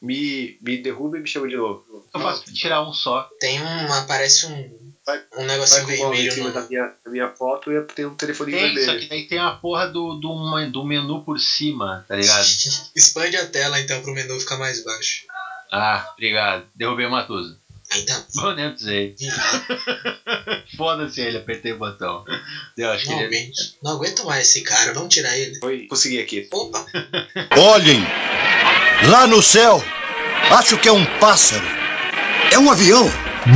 me, me derruba e me chama de novo. Eu pra tirar um só. Tem um. Aparece um. Vai- Um Vai negocinho com o mouse em vermelho cima no. da minha, da minha foto e tem um telefone Tem, só vermelho. que daí tem a porra do, do, do menu por cima, tá ligado? Expande a tela então pro menu ficar mais baixo. Ah, obrigado. Derrubei o Matuso. Tá. Bom, nem precisei. Foda-se ele, apertei o botão. Eu acho que ele... Não aguento mais esse cara, vamos tirar ele. Foi, consegui aqui. Opa! Olhem! Lá no céu! Acho que é um pássaro. É um avião.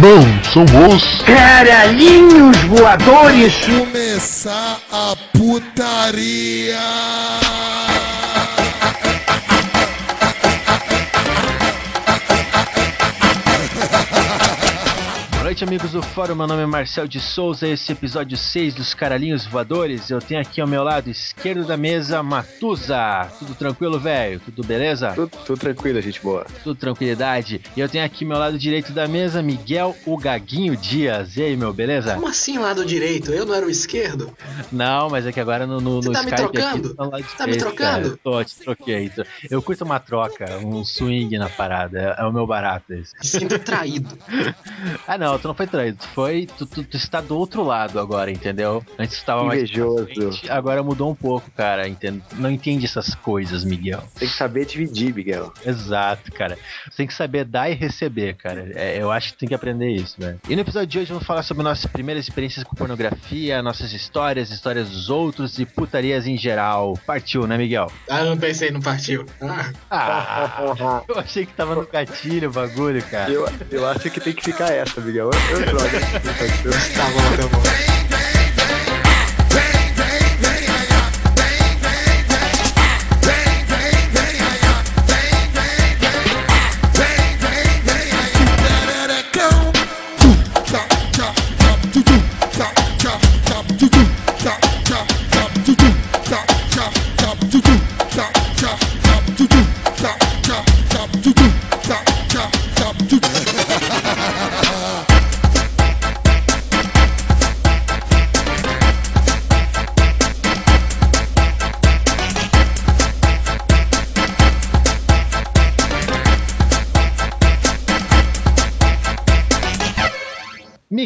Não, são os Caralhinhos voadores! começar a putaria. Noite, amigos do Fórum. Meu nome é Marcel de Souza. Esse é o episódio 6 dos Caralhinhos Voadores. Eu tenho aqui ao meu lado esquerdo da mesa Matusa. Tudo tranquilo, velho? Tudo beleza? Tudo, tudo tranquilo, gente boa. Tudo tranquilidade. E eu tenho aqui ao meu lado direito da mesa Miguel o Gaguinho Dias. E aí, meu, beleza? Como assim lado direito? Eu não era o esquerdo? Não, mas é que agora no, no, Você no tá me Skype trocando? aqui, tá Tá me trocando? cara. Tô, te troquei. Tô- Eu curto uma troca, um swing na parada. É, é o meu barato esse. Me sinto traído. Ah, não, tu não foi traído. Tu foi. Tu, tu, tu está do outro lado agora, entendeu? Antes tu tava mais. Invejoso. frente, Agora mudou um pouco, cara. Entende? Não entende essas coisas, Miguel. Tem que saber dividir, Miguel. Exato, cara. Você tem que saber dar e receber, cara. É, eu acho que tem que aprender isso, velho. E no episódio de hoje vamos falar sobre nossas primeiras experiências com pornografia, nossas histórias, histórias dos outros e putarias em geral. Partiu, né, Miguel? Ah, eu não pensei no partiu. Ah, Ah, eu achei que tava no gatilho o bagulho, cara. Eu, eu acho que tem que ficar essa, Miguel. Eu, eu droga. tá bom, tá bom.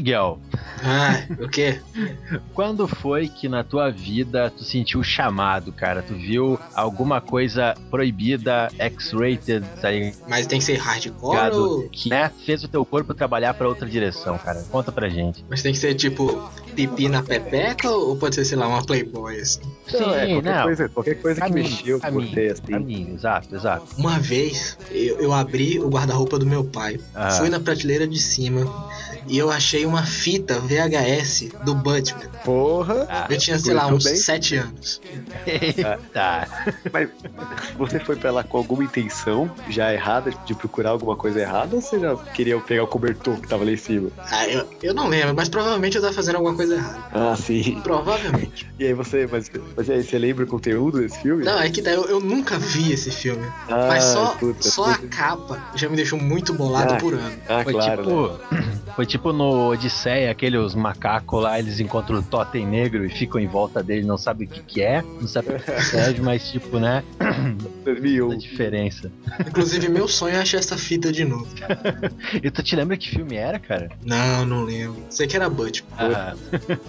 Miguel, Ah, o quê? quando foi que na tua vida tu sentiu o chamado, cara? Tu viu alguma coisa proibida, X-rated, tá? Mas tem que ser hardcore ou... Que né, fez o teu corpo trabalhar pra outra direção, cara? Conta pra gente. Mas tem que ser tipo pipi na pepeca ou pode ser, sei lá, uma playboy assim? Não, é, Sim, qualquer não. Coisa, qualquer coisa que Caminho, mexeu com você, assim. Caminho, exato, exato. Uma vez eu, eu abri o guarda-roupa do meu pai, Ah. fui na prateleira de cima e eu achei uma fita VHS do Batman. Porra. Ah, Eu tinha, sei lá, uns bem. 7 anos. tá. Mas você foi pra lá com alguma intenção já errada, de procurar alguma coisa errada, ou você já queria pegar o cobertor que tava lá em cima? Ah, eu, eu não lembro, mas provavelmente eu tava fazendo alguma coisa errada. Ah, sim. Provavelmente. E aí você, mas, mas aí você lembra o conteúdo desse filme? Não, é que daí eu, eu nunca vi esse filme. Ah, mas só, puta, só a puta. capa já me deixou muito bolado Ah. por ano. Ah, Foi claro. né? tipo. Foi tipo no Odisseia, aqueles macacos lá, eles encontram o totem negro e ficam em volta dele, não sabem o que, que é, não sabem o que serve, mas tipo, né? 2001. A diferença. Inclusive, meu sonho é achar essa fita de novo. E tu te lembra que filme era, cara? Não, não lembro. Sei que era Batman. Ah.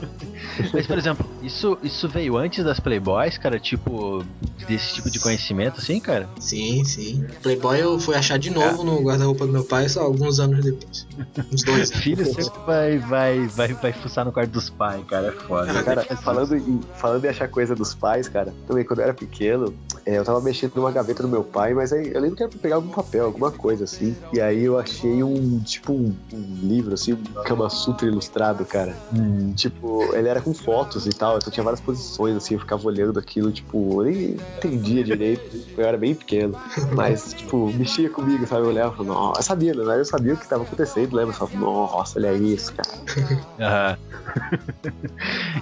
Mas, por exemplo, isso, isso veio antes das Playboys, cara? Tipo, desse tipo de conhecimento, assim, cara? Sim, sim. Playboy eu fui achar de novo no guarda-roupa do meu pai só alguns anos depois. Uns dois anos. Filho sempre vai, vai, vai, vai fuçar no quarto dos pais, cara. É foda. Cara, falando em, falando em achar coisa dos pais, cara, também quando eu era pequeno, é, eu tava mexendo numa gaveta do meu pai, mas aí eu lembro que era pra pegar algum papel, alguma coisa assim. E aí eu achei um, tipo, um, um livro, assim, um Kama Sutra ilustrado, cara. Hum, Tipo, ele era com fotos e tal, então tinha várias posições, assim, eu ficava olhando aquilo, tipo, eu nem entendia direito, eu era bem pequeno, mas, tipo, mexia comigo, sabe? Eu olhava e falava, nossa, eu sabia, né? Eu sabia o que tava acontecendo, lembra? Eu falava, nossa, olha isso, cara. Aham.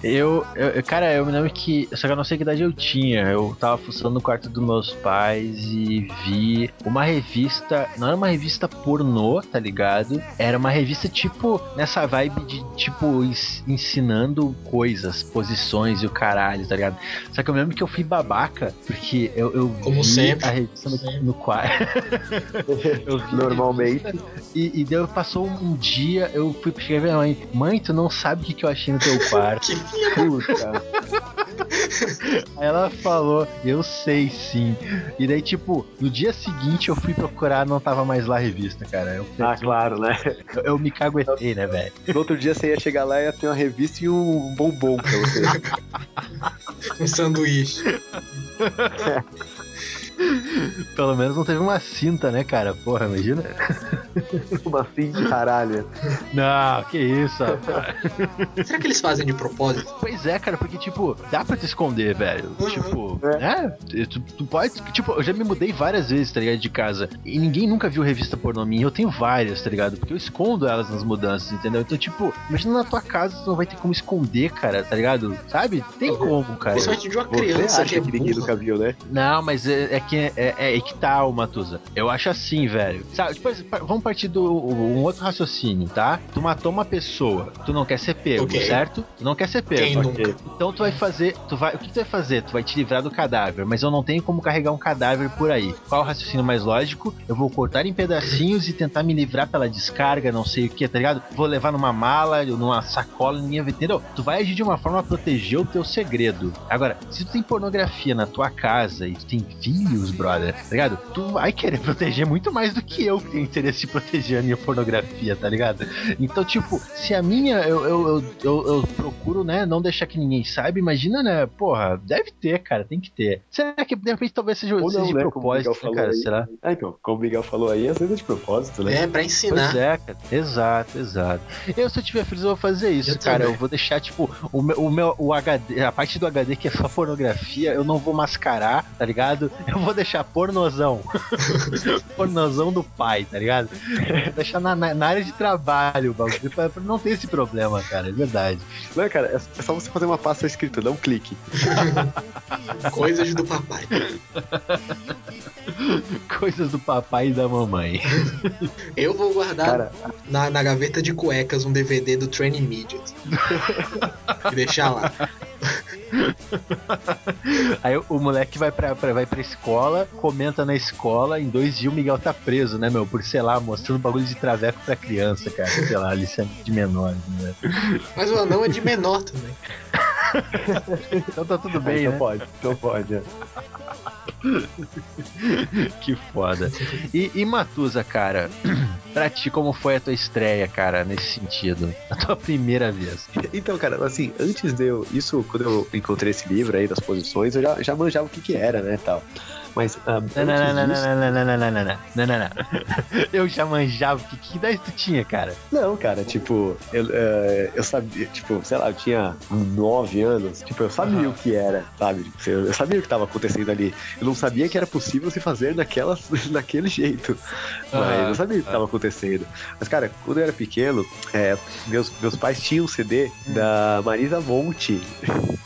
eu, eu, cara, eu me lembro que. Só que eu não sei que idade eu tinha. Eu tava fuçando no quarto dos meus pais e vi uma revista. Não era uma revista pornô, tá ligado? Era uma revista tipo nessa vibe de tipo ens- ensinando coisas, posições e o caralho, tá ligado? Só que eu lembro que eu fui babaca, porque eu, eu Como vi sempre. a revista no, no quarto. Normalmente. E, e daí passou um dia, eu fui chegar pra minha mãe, mãe, tu não sabe o que, que eu achei no teu quarto. Puta. Aí ela falou, eu sei sim. E daí, tipo, no dia seguinte eu fui procurar, não tava mais lá a revista, cara. Eu, Ah, claro, né? eu, eu me caguetei, né, velho? No outro dia você ia chegar lá e ia ter uma revista e um bombom pra você. um sanduíche. Pelo menos não teve uma cinta, né, cara? Porra, imagina. Uma assim, caralho. Não, que isso, rapaz. Será que eles fazem de propósito? Pois é, cara, porque, tipo, dá pra te esconder, velho. Uhum. Tipo, É. né? Tu, tu pode. Tipo, eu já me mudei várias vezes, tá ligado? De casa. E ninguém nunca viu revista pornô minha. Eu tenho várias, tá ligado? Porque eu escondo elas nas mudanças, entendeu? Então, tipo, imagina na tua casa, tu não vai ter como esconder, cara, tá ligado? Sabe? Tem como, cara. Principalmente de uma Você criança acha que é que ninguém nunca viu, né? Não, mas é, é que é, é, é que tá, ô Matusa. Eu acho assim, velho. Sabe, pa- vamos partir do um outro raciocínio, tá? Tu matou uma pessoa, tu não quer ser pego, Ok. certo? Tu não quer ser pego. Nunca? Então tu vai fazer, tu vai, o que tu vai fazer? Tu vai te livrar do cadáver, mas eu não tenho como carregar um cadáver por aí. Qual o raciocínio mais lógico? Eu vou cortar em pedacinhos e tentar me livrar pela descarga, não sei o que, tá ligado? Vou levar numa mala, numa sacola, ninguém vai entendeu? Tu vai agir de uma forma a proteger o teu segredo. Agora, se tu tem pornografia na tua casa e tu tem filhos, brother, tá ligado? Tu vai querer proteger muito mais do que eu que tenho interesse em proteger a minha pornografia, tá ligado? Então, tipo, se a minha eu, eu, eu, eu, eu procuro, né, não deixar que ninguém saiba, imagina, né, porra, deve ter, cara, tem que ter. Será que de repente talvez seja, Ou seja não, de né? Propósito, né, cara? aí. Será? Ah, então, como o Miguel falou aí, às vezes é de propósito, né? É, pra ensinar. Pois é, cara. Exato, exato. Eu, se eu tiver filhos, eu vou fazer isso, Eu cara. também. Eu vou deixar, tipo, o meu, o meu o HD, a parte do HD que é só pornografia, eu não vou mascarar, tá ligado? Eu vou deixar pornozão. pornozão do pai, tá ligado? Vou deixar na, na, na área de trabalho o bagulho, pra, pra não ter esse problema, cara. É verdade. Não é, cara? É é só você fazer uma pasta escrita, dá um clique. Coisas do papai. Coisas do papai e da mamãe. Eu vou guardar Cara, na, na gaveta de cuecas um DVD do Training Midget. e deixar lá. Aí o, moleque vai pra, pra- vai pra escola, comenta na escola, em dois dias o Miguel tá preso, né, meu? Por, sei lá, mostrando bagulho de traveco pra criança, cara. Sei lá, licenciamento de menores, né? Mas o anão é de menor também. Então tá tudo bem, então né? pode, então pode. é. Que foda. E, e Matusa, cara, pra ti, como foi a tua estreia, cara, nesse sentido? A tua primeira vez. Então, cara, assim, antes de eu. Isso, quando eu encontrei esse livro aí das posições, eu já, já manjava o que que era, né, tal. Mas ah, Não, não, não, não, não, não, não, não, não, não, não. Eu já manjava que, que daí tu tinha, cara. Não, cara, tipo, eu, eh, eu sabia, tipo, sei lá, eu tinha nove anos, tipo, eu sabia o que era, sabe? Tipo, Eu sabia o que estava acontecendo ali. Eu não sabia que era possível se fazer naquela, naquele jeito. Mas eu sabia o que estava acontecendo. Mas, cara, quando eu era pequeno, eh, meus, meus pais tinham um CD da Marisa Monte.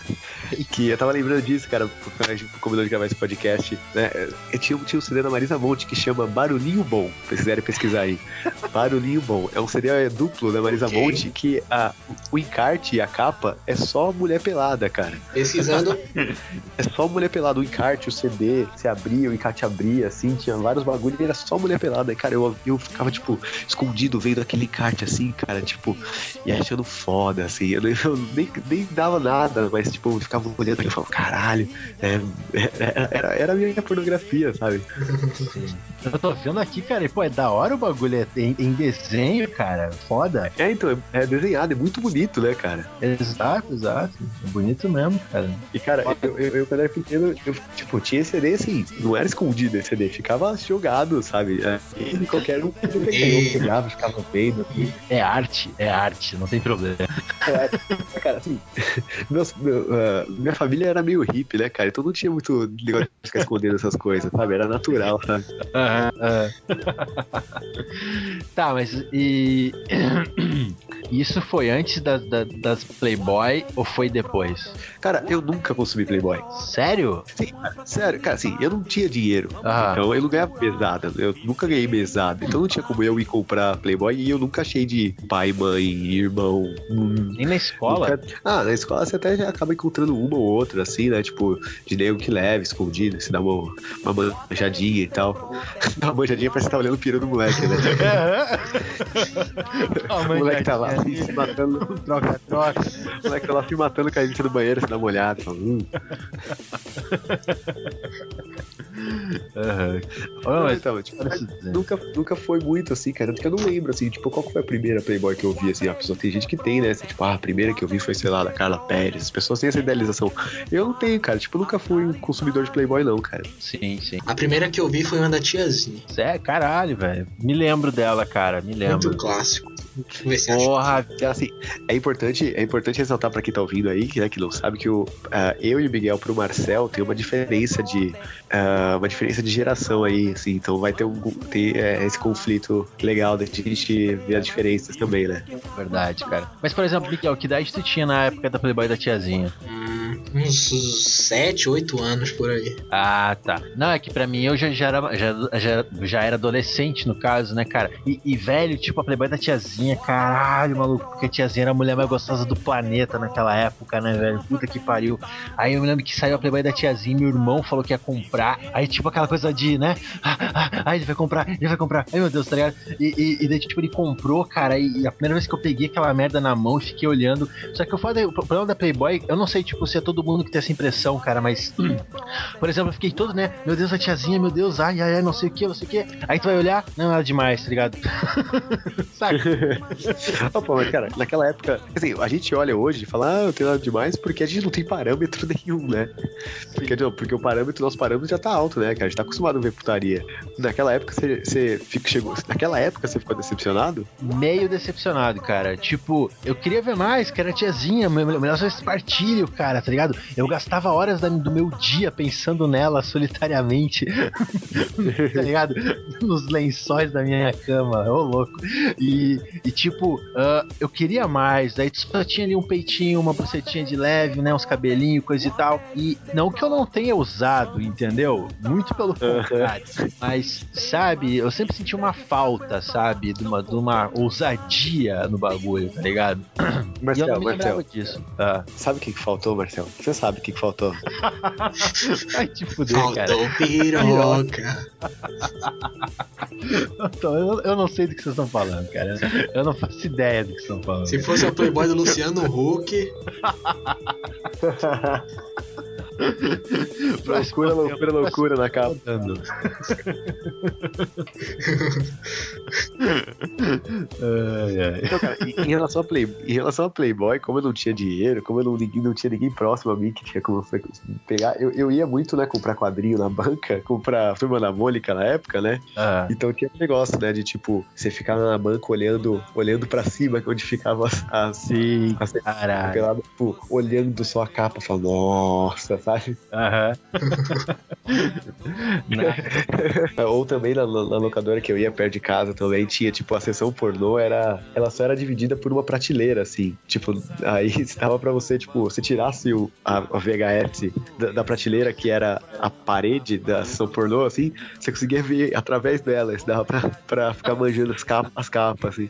Que eu tava lembrando disso, cara, quando a gente combinou de gravar esse podcast, né? Eu tinha, tinha um CD da Marisa Monte que chama Barulhinho Bom, vocês quiserem pesquisar aí. Barulhinho Bom. É um CD duplo da Marisa Ok. Monte que a, o encarte e a capa é só mulher pelada, cara. Pesquisando. É só mulher pelada. O encarte, o CD, se abria, o encarte abria, assim, tinha vários bagulhos e era só mulher pelada. E, cara, eu, eu ficava, tipo, escondido vendo aquele encarte, assim, cara, tipo, e achando foda, assim. Eu, eu nem, nem dava nada, mas, tipo, eu ficava olhando e eu falava, caralho, é, é- era, era a minha pornografia, sabe? Eu tô vendo aqui, cara, e, pô, é da hora o bagulho, é em, em desenho, cara, foda. É, então, é, é desenhado, é muito bonito, né, cara? Exato, exato. É bonito mesmo, cara. E, cara, eu, eu, eu, quando era pequeno, eu, tipo, tinha esse CD, assim, não era escondido esse CD, ficava jogado, sabe? É, E qualquer um pegava, ficava vendo, assim. É arte, é arte, não tem problema. Cara, assim, meus, meu, ah, minha família era meio hippie, né, cara? Então não tinha muito negócio de ficar escondendo essas coisas, sabe? Era natural, sabe? Aham, aham. tá, mas e. Isso foi antes da- da- das Playboy ou foi depois? Cara, eu nunca consumi Playboy. Sério? Sim, cara, sério, cara, assim, eu não tinha dinheiro. Ah. Então eu não ganhava mesada. Eu nunca ganhei mesada. Então não tinha como eu ir comprar Playboy e eu nunca achei de pai, mãe, irmão. hum, Nem na escola? nunca- Ah, na escola você até acaba encontrando uma ou outra, assim, né? Tipo, de nego que leve, escondido, se dá uma, uma manjadinha e tal. Dá uma manjadinha pra você estar olhando o piru do moleque, né? o moleque tá lá assim, se matando. Troca-troca. O moleque tá lá se matando com a gente no banheiro, você dá uma olhada, fala, hum. Não, mas- então, tipo, nunca, nunca foi muito assim, cara. Tanto que eu não lembro, assim, tipo, qual que foi a primeira Playboy que eu vi, assim. A pessoa tem gente que tem, né? assim, tipo, ah, a primeira que eu vi foi, sei lá, da Carla Pérez. As pessoas têm essa idealização. Eu não tenho, cara. Tipo, eu nunca fui um consumidor de Playboy, não, cara. Sim, sim. A primeira que eu vi foi uma da tiazinha. É, caralho, velho. Me lembro dela, cara. Me lembro. Muito clássico. Acha. Porra, É assim, é importante, é importante ressaltar pra quem tá ouvindo aí, né, que não sabe que o, ah, eu e o Miguel pro Marcel tem uma diferença de ah, uma diferença de geração aí, assim, então vai ter, um, ter é, esse conflito legal da gente ver as diferenças também, né? verdade, cara. Mas, por exemplo, Miguel, que idade tu tinha na época da Playboy da tiazinha? Hum, uns 7, 8 anos por aí. Ah, tá. Não, é que pra mim eu já, já, era, já, já, já era adolescente, no caso, né, cara? E, e, velho, tipo, a Playboy da tiazinha, caralho, maluco, porque a tiazinha era a mulher mais gostosa do planeta naquela época, né, velho? Puta que pariu. Aí eu me lembro que saiu a Playboy da tiazinha, meu irmão falou que ia comprar. Aí, tipo, aquela coisa de, né? Ah, ah, ah, ele vai comprar, ele vai comprar. Ai, meu Deus, tá ligado? E, e, e daí, tipo, ele comprou, cara, e, e a primeira vez que eu peguei aquela merda na mão fiquei olhando. Só que eu falo, o problema da Playboy, eu não sei, tipo, se é todo mundo que tem essa impressão, cara, mas. Por exemplo, eu fiquei todo, né? Meu Deus, a tiazinha, meu Deus, ai, ai, ai, não sei o que, não sei o que. Aí tu vai olhar, não, nada demais, tá ligado? Saca? Opa, mas cara, naquela época, assim, a gente olha hoje e fala, ah, não tem nada demais, porque a gente não tem parâmetro nenhum, né? Porque, não, porque o parâmetro, nosso parâmetro já tá alto, né, cara? A gente tá acostumado a ver putaria. Naquela época você, você chegou. Naquela época você ficou decepcionado? Meio decepcionado, cara. Tipo, eu queria ver mais, que era tiazinha, me- melhor só esse partilho, cara, tá ligado? Eu gastava horas do meu dia pensando nela solitariamente, tá ligado? Nos lençóis da minha cama, ô louco. E, e tipo, ah, eu queria mais, daí tu só tinha ali um peitinho, uma bucetinha de leve, né? Uns cabelinhos, coisa e tal. E não que eu não tenha usado, entendeu? Muito pelo contrário. Mas, sabe, eu sempre senti uma falta, sabe? De uma, de uma ousadia no bagulho, tá ligado? e eu Marcel, não me lembrava Marcel, disso. Ah. sabe o que, que faltou, Marcel? Você sabe o que, que faltou? Vai te fuder, cara. Faltou piroca. Então, eu, eu não sei do que vocês estão falando, cara. Eu não faço ideia do que estão falando. Se fosse a Playboy do Luciano Huck, loucura, loucura, loucura na capa. Ai, ai. Então, cara, em, relação a Play, em relação a Playboy, como eu não tinha dinheiro, como eu não, não tinha ninguém próximo a mim que tinha como pegar, eu, eu ia muito, né, comprar quadrinho na banca, comprar Turma da Mônica na época, né? Ah, Então tinha um negócio, né, de tipo, você ficava na banca olhando, olhando pra cima, é onde ficava as, as, sim, as caralho. pelado, tipo, olhando só a capa, falando, nossa, sabe? Aham. Na- Ou também na, na locadora que eu ia perto de casa também tinha, tipo, a sessão pornô era. Ela só era dividida por uma prateleira, assim. Tipo, aí dava pra você, tipo, você tirasse o, a, a VHS da, da prateleira, que era a parede da sessão pornô, assim, você conseguia ver através dela. Isso dava pra, pra ficar manjando as capas, as capas, assim.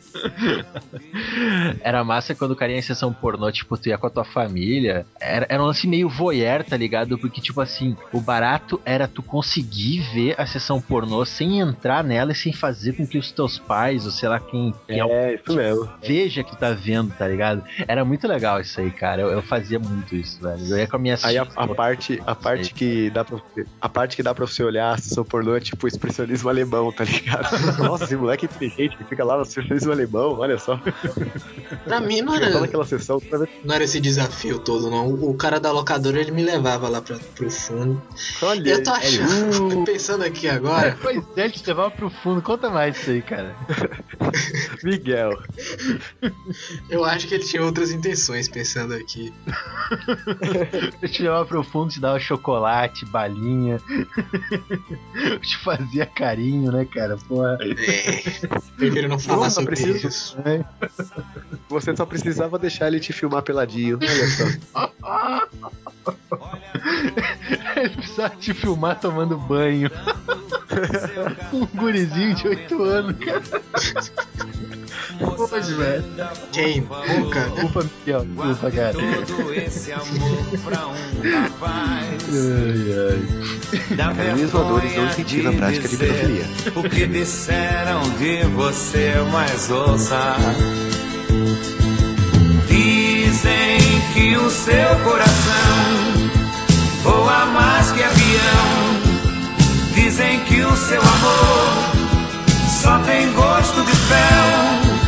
Era massa quando o cara ia em sessão pornô, tipo, tu ia com a tua família. Era, era um lance meio voyeur, tá ligado? Porque, tipo assim, o barato era tu conseguir ver a sessão pornô sem entrar nela e sem fazer com que os teus pais, ou sei lá quem, quem É, isso mesmo. veja que tu tá vendo, tá ligado? Era muito legal isso aí, cara. Eu, eu fazia muito isso, velho. Eu ia com a minha Aí a, a parte, a parte que dá pra você, a parte que dá pra você olhar a sessão pornô é tipo expressionismo alemão, tá ligado? Nossa, esse moleque é inteligente que fica lá no expressionismo alemão, olha só. pra mim não era, naquela sessão pra ver. não era esse desafio todo, não. O, o cara da locadora ele me levava lá pra, pro fundo. Olha, Eu tô achando, pensando aqui agora, Pois é, ele te levava pro fundo. Conta mais isso aí, cara. Miguel. Eu acho que ele tinha outras intenções pensando aqui. Eu te levava pro fundo, te dava chocolate, balinha. Eu te fazia carinho, né, cara? Porra. É, prefiro não falar Porra, sobre preciso- isso. Você só precisava deixar ele te filmar peladinho. Olha só. Ele precisava te filmar tomando banho. um gurizinho de 8 anos, cara. Hoje, velho. Quem? Nunca? Desculpa, Miguel. Desculpa, cara. Todo esse amor pra um rapaz. Ai, ai. Da Caminhos voadores não vergonha incentiva a prática de pedofilia. O que disseram de você, mas ouça. Dizem que o seu coração voa mais que avião. Dizem que o seu amor só tem gosto de fel.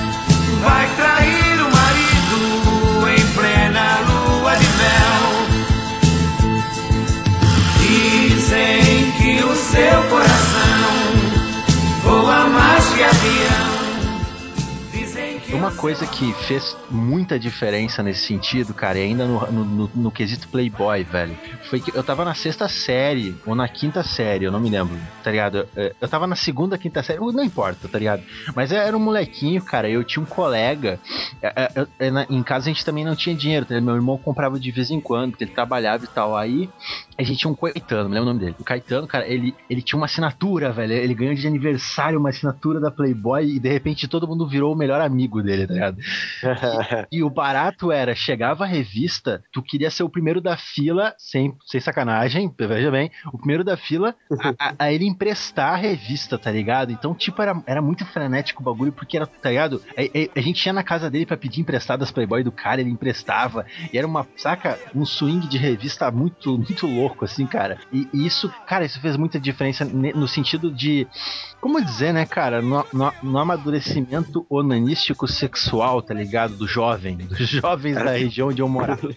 Vai trair o marido em plena lua de mel. Dizem que o seu coração voa mais que avião. Uma coisa que fez muita diferença nesse sentido, cara, e ainda no, no, no- no quesito Playboy, velho, foi que eu tava na sexta série, ou na quinta série, eu não me lembro, tá ligado? Eu, eu tava na segunda, quinta série, não importa, tá ligado? Mas eu era um molequinho, cara, eu tinha um colega, é, é, eu- é, na- em casa a gente também não tinha dinheiro, tá ligado? meu irmão comprava de vez em quando, porque ele trabalhava e tal, aí a gente tinha um Caetano, me lembro o nome dele. O Caetano, cara, ele, ele tinha uma assinatura, velho. Ele ganhou de aniversário uma assinatura da Playboy e de repente todo mundo virou o melhor amigo dele, tá ligado? E o barato era, chegava a revista, tu queria ser o primeiro da fila, sem, sem sacanagem, veja bem, o primeiro da fila a, a- a ele emprestar a revista, tá ligado? Então, tipo, era, era muito frenético o bagulho, porque era, tá ligado? A, a- a gente ia na casa dele pra pedir emprestado as Playboy do cara, ele emprestava, e era uma, saca, um swing de revista muito, muito louco, assim, cara. E, isso, cara, isso fez muita diferença no sentido de, como dizer, né, cara, no, no, no amadurecimento onanístico sexual, tá ligado? Do jovem, dos jovens da região onde eu morava.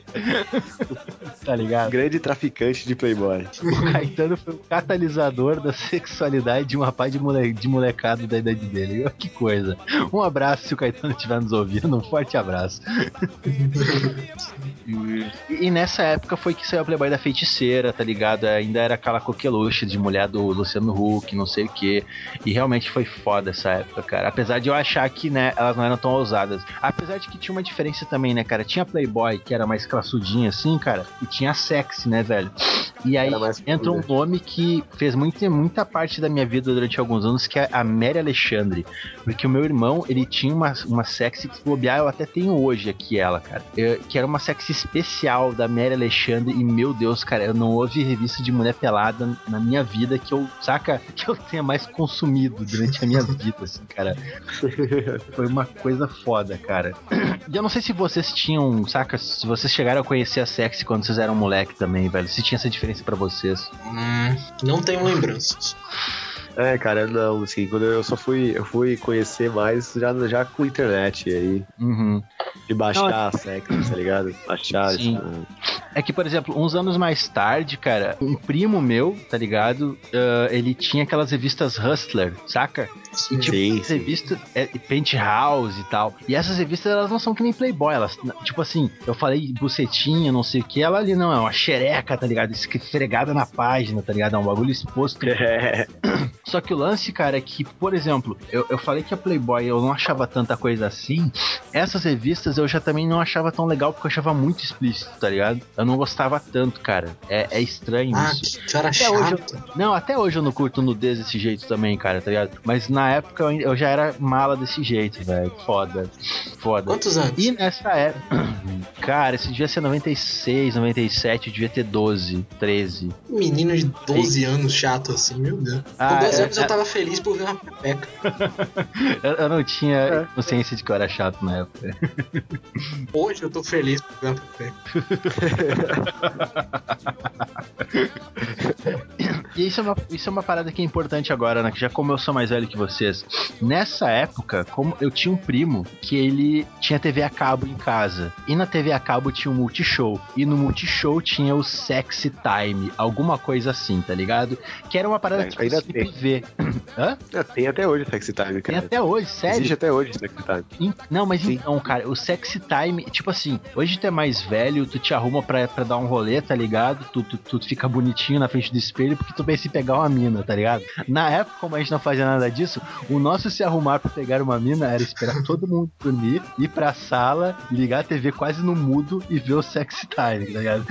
tá ligado? Grande traficante de Playboy. O Caetano foi o catalisador da sexualidade de uma pá de, mole, de molecado da idade dele. Que coisa. Um abraço se o Caetano estiver nos ouvindo, um forte abraço. E, e nessa época foi que saiu a Playboy da feiticeira, tá ligado? Ainda era aquela coqueluche de mulher do Luciano Huck, não sei o que. E realmente foi foda essa época, cara. Apesar de eu achar que, né, elas não eram tão ousadas. Apesar de que tinha uma diferença também, né, cara? Tinha Playboy, que era mais classudinha assim, cara, e tinha sexy, né, velho? E aí entra um nome que fez muita, muita parte da minha vida durante alguns anos, que é a Mary Alexandre. Porque o meu irmão, ele tinha uma, uma sexy que se bobear, eu até tenho hoje aqui ela, cara. Eu- que era uma sexy especial da Mary Alexandre. E meu Deus, cara, eu não houve revista de mulher pelada na minha vida que eu, saca, que eu tenha mais consumido durante a minha vida, assim, cara. Foi uma coisa foda, cara. E eu não sei se vocês tinham, saca, se vocês chegaram a conhecer a sexy quando vocês eram moleque também, velho. Se tinha essa diferença pra vocês. Hum, não tenho lembranças. É, cara, não, assim, quando eu só fui, eu fui conhecer mais já, já com internet, e aí, Uhum. de baixar a sexy, tá ligado? Baixar, Sim. tipo, É que, por exemplo, uns anos mais tarde, cara, um primo meu, tá ligado? Ah, ele tinha aquelas revistas Hustler, saca? Sim, Tipo, Sim, as sim. revistas é, Penthouse e tal. E essas revistas, elas não são que nem Playboy. Elas, tipo assim, eu falei bucetinha, não sei o que. Ela ali não, é uma xereca, tá ligado? Esfregada na página, tá ligado? É um bagulho exposto. É, Só que o lance, cara, é que, por exemplo, eu, eu falei que a Playboy eu não achava tanta coisa assim. Essas revistas eu já também não achava tão legal porque eu achava muito explícito, tá ligado? Eu não gostava tanto, cara. É, é estranho Ah, isso. que cara Até hoje chato. Não, até hoje eu não curto nudez desse jeito também, cara, tá ligado? Mas na época eu, eu já era mala desse jeito, velho. Foda. Foda. Quantos anos? E nessa época. Cara, esse devia ser 96, 97, eu devia ter 12, 13. Um menino de 12 anos chato assim, meu Deus. Ah, 12 é- anos eu tava feliz por ver uma pepeca. Eu, eu não tinha É. consciência de que eu era chato na época. Hoje eu tô feliz por ver uma pepeca. E isso é, uma, isso é uma parada que é importante agora, né? Que já como eu sou mais velho que vocês. Nessa época, como eu tinha um primo que ele tinha TV a cabo em casa. E na TV a cabo tinha um multishow. E no multishow tinha o Sexy Time, alguma coisa assim, tá ligado? Que era uma parada É, tipo ainda Cine tem. Privé. Hã? Tem até hoje Sexy Time, Tem cara. até hoje, sério. Existe até hoje Sexy Time. Não, mas Sim. então, cara, o sexy time, tipo assim, hoje tu é mais velho, tu te arruma pra, pra dar um rolê, tá ligado? Tu, tu, tu fica bonitinho na frente do espelho porque tu pensa em pegar uma mina, tá ligado? Na época, como a gente não fazia nada disso, o nosso se arrumar pra pegar uma mina era esperar todo mundo dormir, ir pra sala, ligar a TV quase no mudo e ver o sexy time, tá ligado?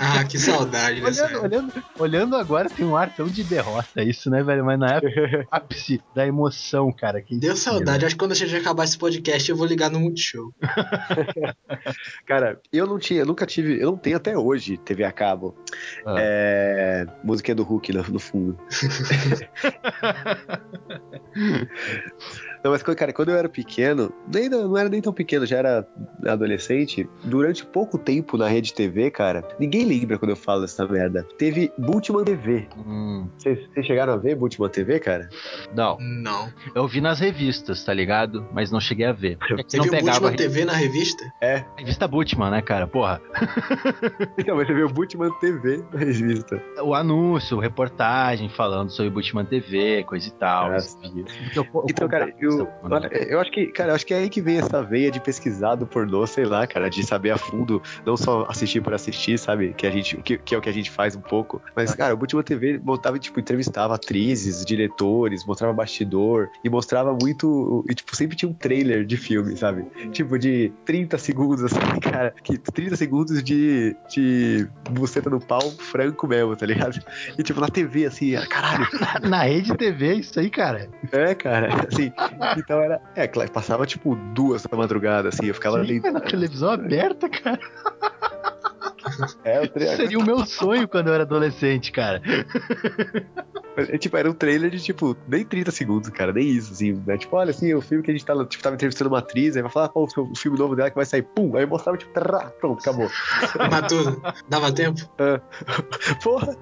Ah, que saudade dessa Olhando, olhando, olhando agora tem um ar tão de derrota isso, né, velho? Mas na época, ápice da emoção, cara. Que Deu saudade. Acho que quando a gente acabar esse podcast, eu vou ligar no Multishow. Cara, eu não tinha, eu nunca tive, eu não tenho até hoje TV a cabo. Ah. É, música do Hulk no, no fundo. não, mas cara, quando eu era pequeno, nem, não era nem tão pequeno, já era adolescente, durante pouco tempo na rede TV, cara, ninguém lembra quando eu falo dessa merda. Teve Bultman TV. Hum, Vocês vocês chegaram a ver Bultman TV, cara? não. Não. Eu vi nas revistas, tá ligado? Mas não cheguei a ver. É que Você não viu o pegava Bultman TV na revista? É. a revista Bultman, né, cara? Porra. Então, mas você viu Bultman TV na revista. O anúncio, reportagem falando sobre Bultman TV, coisa e tal. Eu Então, cara, eu, olha, eu acho que, cara, eu acho que é aí que vem essa veia de pesquisar do pornô, sei lá, cara, de saber a fundo, não só assistir por assistir, sabe? Que a gente, que, que é o que a gente faz um pouco. Mas, cara, o Bultman TV montava, tipo, entrevistava atrizes, diretores, mostrava bastidor e mostrava muito. E, tipo, sempre tinha um trailer de filme, sabe? Tipo, de 30 segundos, assim, cara. Que 30 segundos de, de buceta no pau franco mesmo, tá ligado? E, tipo, na TV, assim, caralho, Na rede TV, isso aí, cara. é, cara, assim, então era. É, passava tipo duas da madrugada, assim, eu ficava Sim, ali. na televisão aberta, cara. É, o tra- Seria o meu sonho quando eu era adolescente, cara. É, tipo, era um trailer de tipo, nem 30 segundos, cara, nem isso, assim, né? Tipo, olha assim, o filme que a gente tá, tipo, tava entrevistando uma atriz, aí vai falar, pô, o seu- o filme novo dela que vai sair, pum, aí mostrava, tipo, trá, pronto, acabou. Mas tudo. Dava tempo? Porra!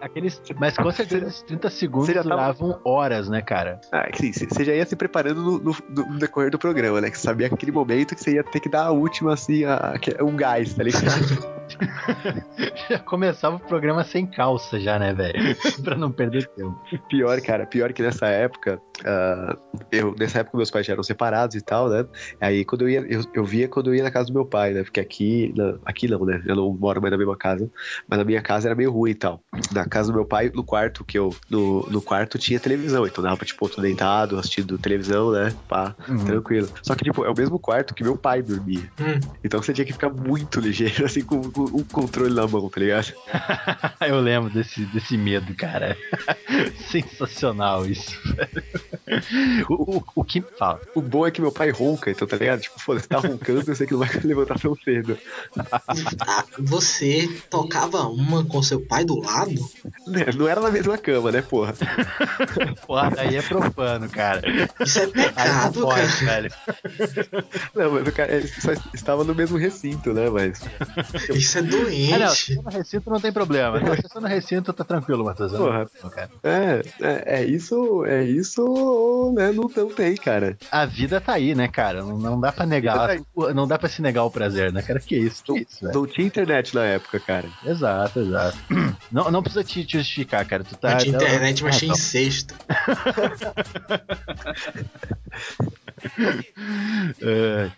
Aqueles, mas com certeza esses 30 segundos tava- duravam horas, né, cara? Ah, é que sim, você já ia se preparando no, no- no- decorrer do programa, né? Que você sabia que aquele momento que você ia ter que dar a última, assim, a, a- um gás, tá ligado? Já começava o programa sem calça já, né, velho? pra não perder tempo. Pior, cara, pior que nessa época, ah, eu, nessa época meus pais já eram separados e tal, né? Aí quando eu ia, eu, eu via quando eu ia na casa do meu pai, né? Porque aqui, na- aqui não, né? Eu não moro mais na mesma casa, mas na minha casa era meio ruim e tal. Na casa do meu pai, no quarto, que eu, no, no quarto tinha televisão, então dava pra, tipo, tô deitado, assistindo televisão, né? Pá, Uhum. tranquilo. Só que, tipo, é o mesmo quarto que meu pai dormia. Hum. Então você tinha que ficar muito ligeiro, assim, com, com o controle na mão, tá ligado? Eu lembro desse, desse medo, cara. Sensacional isso. velho. O, o, o que fala? O bom é que meu pai ronca, então, tá ligado? Tipo, foda-se, tá roncando, eu sei que não vai levantar tão cedo. Ah, você tocava uma com seu pai do lado? Né, Não era na mesma cama, né, porra? Porra, daí é profano, cara. Isso é Aí pecado, cara. pode, velho. Não, mas o cara só estava no mesmo recinto, né, mas... Isso é Ah, não, doente. se for no recinto não tem problema. Se você no recinto, tá tranquilo, Matheus. Porra. Cara. É, é, é isso, é isso, né, não, não tem, cara. A vida tá aí, né, cara? Não, não dá pra negar. A vida Não dá pra se negar o prazer, né, cara? Que isso, que isso, velho. Não tinha internet na época, cara. Exato, exato. Não, não precisa te, justificar, cara. Tu tá. Não tinha internet, mas Ah, tinha tá. incesto. É.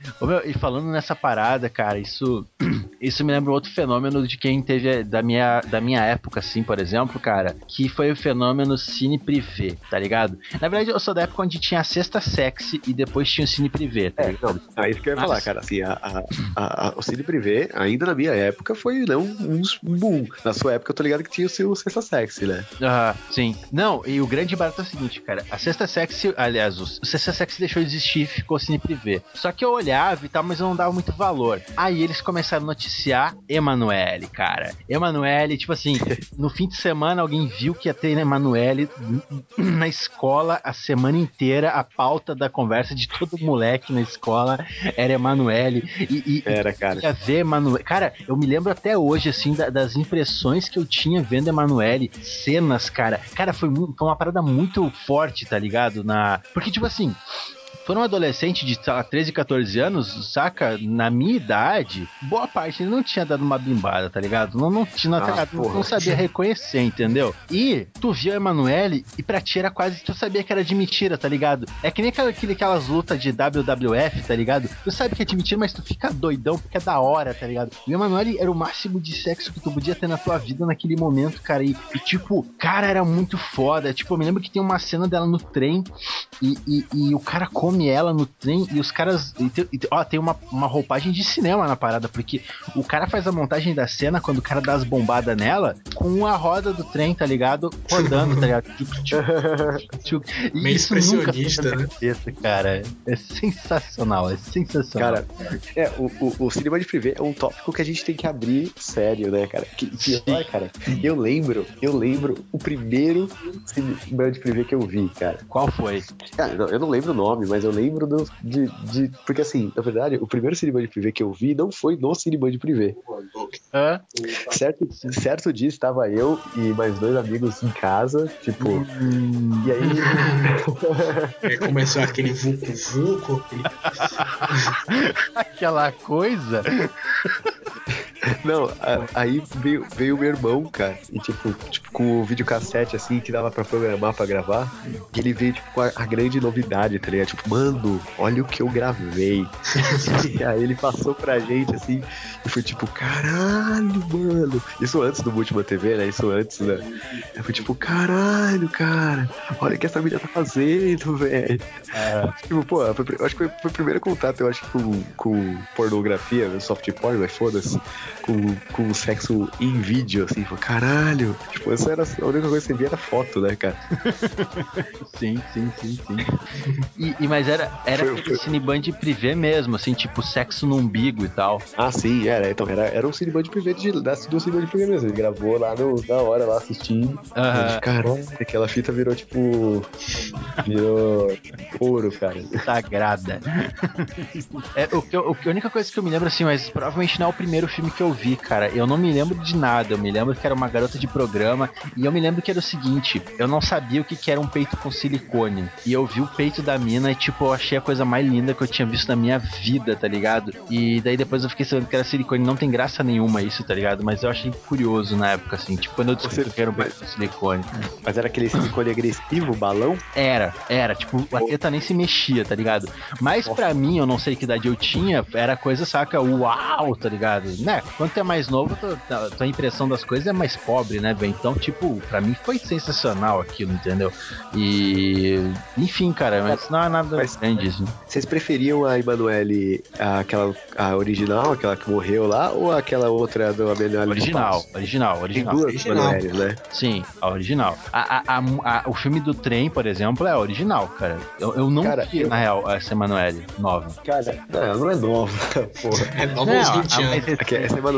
E falando nessa parada, cara, isso isso me lembra outro fenômeno de quem teve da minha, da minha época, assim, por exemplo, cara, que foi o fenômeno cine privê, tá ligado? Na verdade, eu sou da época onde tinha a sexta sexy e depois tinha o cine privê, tá ligado? É isso que eu ia Mas- falar, cara. Assim, a, a- a- o Cine Privé, ainda na minha época, foi né, um, um boom. Na sua época, eu tô ligado que tinha o seu Sexta Sexy, né? Ah, sim. Não, e o grande barato é o seguinte, cara. A Sexta Sexy, aliás, o Sexta Sexy deixou de existir ficou cine privê. Só que eu olhava e tal, mas eu não dava muito valor. Aí eles começaram a noticiar Emanuele, cara. Emanuele, tipo assim, no fim de semana alguém viu que ia ter Emanuele na escola a semana inteira, a pauta da conversa de todo moleque na escola era Emanuele. E, e Era, cara. ia ver Emanuele. Cara, eu me lembro até hoje, assim, da- das impressões que eu tinha vendo Emanuele, cenas, cara. Cara, foi, mu- foi uma parada muito forte, tá ligado? Na... Porque, tipo assim. For um adolescente de sei lá, 13, 14 anos, saca? Na minha idade, boa parte não tinha dado uma bimbada, tá ligado? Não, não, tinha, tá Ah, ligado? não, não sabia reconhecer, entendeu? E tu via a Emanuele e pra ti era quase. Tu sabia que era de mentira, tá ligado? É que nem aquela, aquele- aquelas lutas de WWF, tá ligado? Tu sabe que é de mentira, mas tu fica doidão porque é da hora, tá ligado? E o Emanuele era o máximo de sexo que tu podia ter na tua vida naquele momento, cara. E, e, tipo, cara, era muito foda. Tipo, eu me lembro que tem uma cena dela no trem e, e- e o cara come ela no trem e os caras. e tem- e ó, tem uma, uma roupagem de cinema na parada, porque o cara faz a montagem da cena quando o cara dá as bombadas nela com a roda do trem, tá ligado? Rodando, tá ligado? Tchuc, tchuc, tchuc. E Meio isso nunca na né? cabeça, cara. É sensacional, é sensacional. Cara, é, o, o, o cinema de privê é um tópico que a gente tem que abrir sério, né, cara? Que pior, cara, eu lembro, eu lembro o primeiro cinema de privê que eu vi, cara. qual foi? Cara, eu não lembro o nome, mas eu lembro do, de, de. Porque assim, na verdade, o primeiro cinema de privê que eu vi não foi no cinema de privê. Hã? Certo, certo dia estava eu e mais dois amigos em casa, tipo. Hum, E aí. Aí começou aquele vucu-vucu, aquele aquela coisa. Não, a- aí veio, veio meu irmão, cara, e tipo, tipo, com o videocassete assim que dava pra programar pra gravar, e ele veio tipo com a, a grande novidade, tá ligado? Tipo, mano, olha o que eu gravei. e aí ele passou pra gente assim, e foi tipo, caralho, mano. Isso antes do Múltipla TV, né? Isso antes, né? Aí foi tipo, caralho, cara, olha o que essa menina tá fazendo, velho. Tipo, pô, foi, eu acho que foi, foi o primeiro contato, eu acho com, com pornografia, soft porn, mas foda-se, com, com sexo em vídeo, assim, pô, caralho. Tipo, essa era a única coisa que você via era foto, né, cara? Sim, sim, sim, sim. E, e- mas era, era Foi- aquele cineband privê mesmo, assim, tipo sexo no umbigo e tal. Ah, sim, era, então, era, era um cinema de privê de, da, do cinema de privê mesmo. Ele gravou lá no, na hora, lá assistindo. E, Caralho, aquela fita virou tipo. Virou ouro, cara. Sagrada. É, o o a única coisa que eu me lembro, assim, mas provavelmente não é o primeiro filme que eu vi, cara. Eu não me lembro de nada. Eu me lembro que era uma garota de programa. E eu me lembro que era o seguinte: eu não sabia o que, que era um peito com silicone. E eu vi o peito da mina e, tipo, eu achei a coisa mais linda que eu tinha visto na minha vida, tá ligado? E daí depois eu fiquei sabendo que era silicone. Não tem graça nenhuma isso, tá ligado? Mas eu achei curioso na época, assim. Tipo, quando eu descobri que era um peito com silicone. Mas era aquele silicone agressivo, balão? Era, era, tipo, a teta nem se mexia, tá ligado? Mas pra mim, eu não sei que idade eu tinha, era coisa, saca, uau, tá ligado? Né? Quando tu é mais novo, tu- tua, tua impressão das coisas é mais pobre, né, velho? Então, tipo, pra mim foi sensacional aquilo, entendeu? E. Enfim, cara, mas não é nada Mas- grande isso. Vocês preferiam a Emanuele, aquela a original, aquela que morreu lá, ou aquela outra do Emanuele Original, Espaço? original, Tem original. duas Original. Emanueles, né? Sim, a original. A, a- a- a- o filme do trem, por exemplo, é original, cara. Eu, eu não Cara, vi, eu- na real, essa Emanuele nova. Cara, não, não é nova, porra. É nova uns Não, 20 a anos. Aqui, essa Emanuele,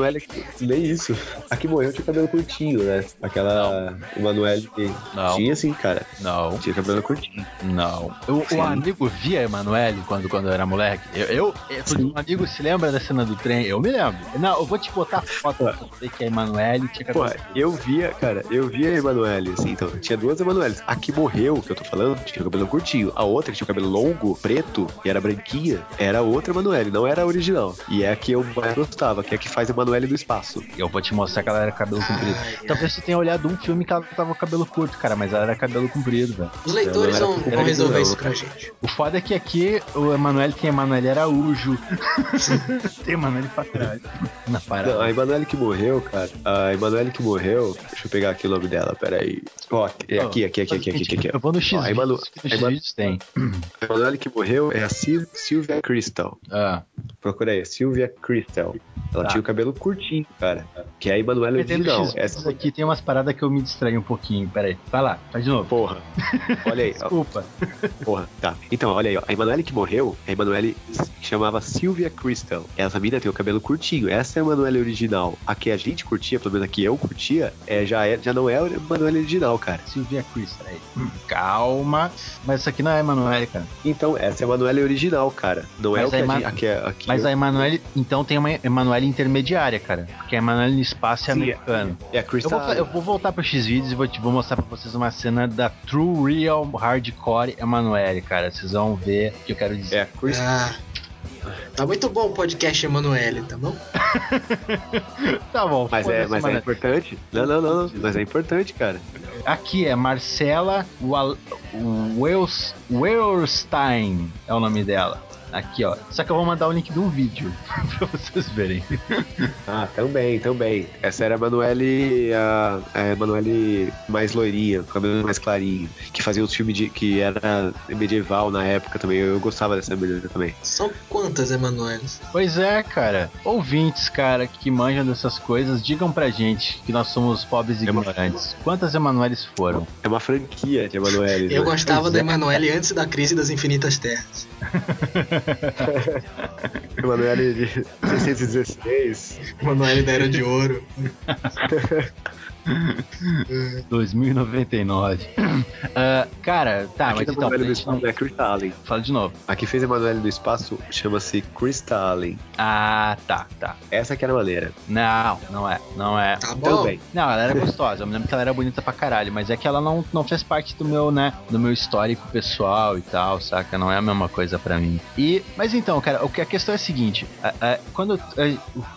nem isso. A que morreu tinha cabelo curtinho, né? Aquela Emanuele que Não. tinha assim, cara. Não. Tinha cabelo curtinho. Não. O, Sim. o amigo via a Emanuele quando, quando eu era moleque. Eu, eu, eu- um amigo se lembra da cena do trem? Eu me lembro. Não, eu vou te botar foto pra você ver que a Emanuele tinha cabelo. Porra, eu via, cara, eu via a Emanuele, assim, então, tinha duas Emanueles. A que morreu, que eu tô falando, tinha o cabelo curtinho. A outra, que tinha o cabelo longo, preto, e era branquinha, era outra Emanuele, não era a original. E é a que eu mais gostava, que é a que faz Emanuele do espaço. Eu vou te mostrar que ela era cabelo comprido. Talvez tu tenha olhado um filme que ela tava com cabelo curto, cara, mas ela era cabelo comprido, velho. Os leitores Não, vão, não era vão resolver não, isso pra gente. O foda é que aqui o Emanuele tem Emanuele Araújo. tem Emanuele pra trás. Na Não, parada. a Emanuele que morreu, cara, a Emanuele que morreu, deixa eu pegar aqui o nome dela, peraí. Ó, é aqui, aqui, aqui, aqui, aqui, aqui. aqui. Eu vou no X Ó, a Emanu- a Emanu- tem. A Emanuele que morreu é a Sil- Sylvia Crystal. Ah, Procura aí, Sylvia Crystal. Ela Tá. tinha o cabelo curtinho, cara. Que é a Emanuele Pretendo original. X Essa aqui tem umas paradas que eu me distraí um pouquinho. Pera aí. Vai lá, faz de novo. porra. Olha aí, ó, Desculpa. porra. Tá. Então, olha aí, ó. A Emanuele que morreu, a Emanuele chamava Sylvia Crystal. Essa mina tem o cabelo curtinho. Essa é a Emanuele original. A que a gente curtia, pelo menos a que eu curtia, é, já, é, já não é a Emanuele original, cara. Silvia Chris, peraí. Hum, Calma. Mas isso aqui não é Emanuele, cara. Então, essa é a Emanuele original, cara. Não é Mas o que a a, Ema- gente. A, que, a, que Mas eu- a Emanuele, então tem uma Emanuele intermediária, cara. Porque a Emanuele no espaço é Sim, americana. É a Eu Crystal. vou, fa- eu vou voltar pro X-Videos e vou, te- vou mostrar pra vocês uma cena da True Real Hardcore Emanuele, cara. Vocês vão ver o que eu quero dizer. É a Crystal. Ah, tá muito bom o podcast Emanuele, tá bom? Tá bom, Mas é, mas é importante. Não, não, não, não. Mas é importante, cara. Aqui é Marcela Wal- Wels- Wehrstein, é o nome dela. Aqui, ó. Só que eu vou mandar o link de um vídeo pra vocês verem. Ah, também, também. Essa era a Emanuele, a, a Emanuele mais loirinha, com cabelo mais clarinho, que fazia os filmes de, que era medieval na época também. Eu gostava dessa menina também. São quantas Emanueles? Pois é, cara. Ouvintes, cara, que manjam dessas coisas, digam pra gente que nós somos pobres e É uma- ignorantes. Quantas Emanueles foram? É uma franquia de Emanuele. Eu né? gostava Pois da é. Emanuele antes da crise das infinitas terras. Emanuele de 616. Emanuele da Era de Ouro. 2099. Ah, cara, tá, Aqui mas tá então, do gente não... é. Fala de novo. A que fez Emanuele do espaço chama-se Crystal Allen. Ah, tá, tá. Essa que era a maneira. Não, não é, não é. Tá bom. Também. Não, ela era gostosa, eu me lembro que ela era bonita pra caralho, mas é que ela não, não fez parte do meu, né, do meu histórico pessoal e tal, saca? Não é a mesma coisa pra mim. E, mas então, cara, o que a questão é a seguinte, a- a- quando a,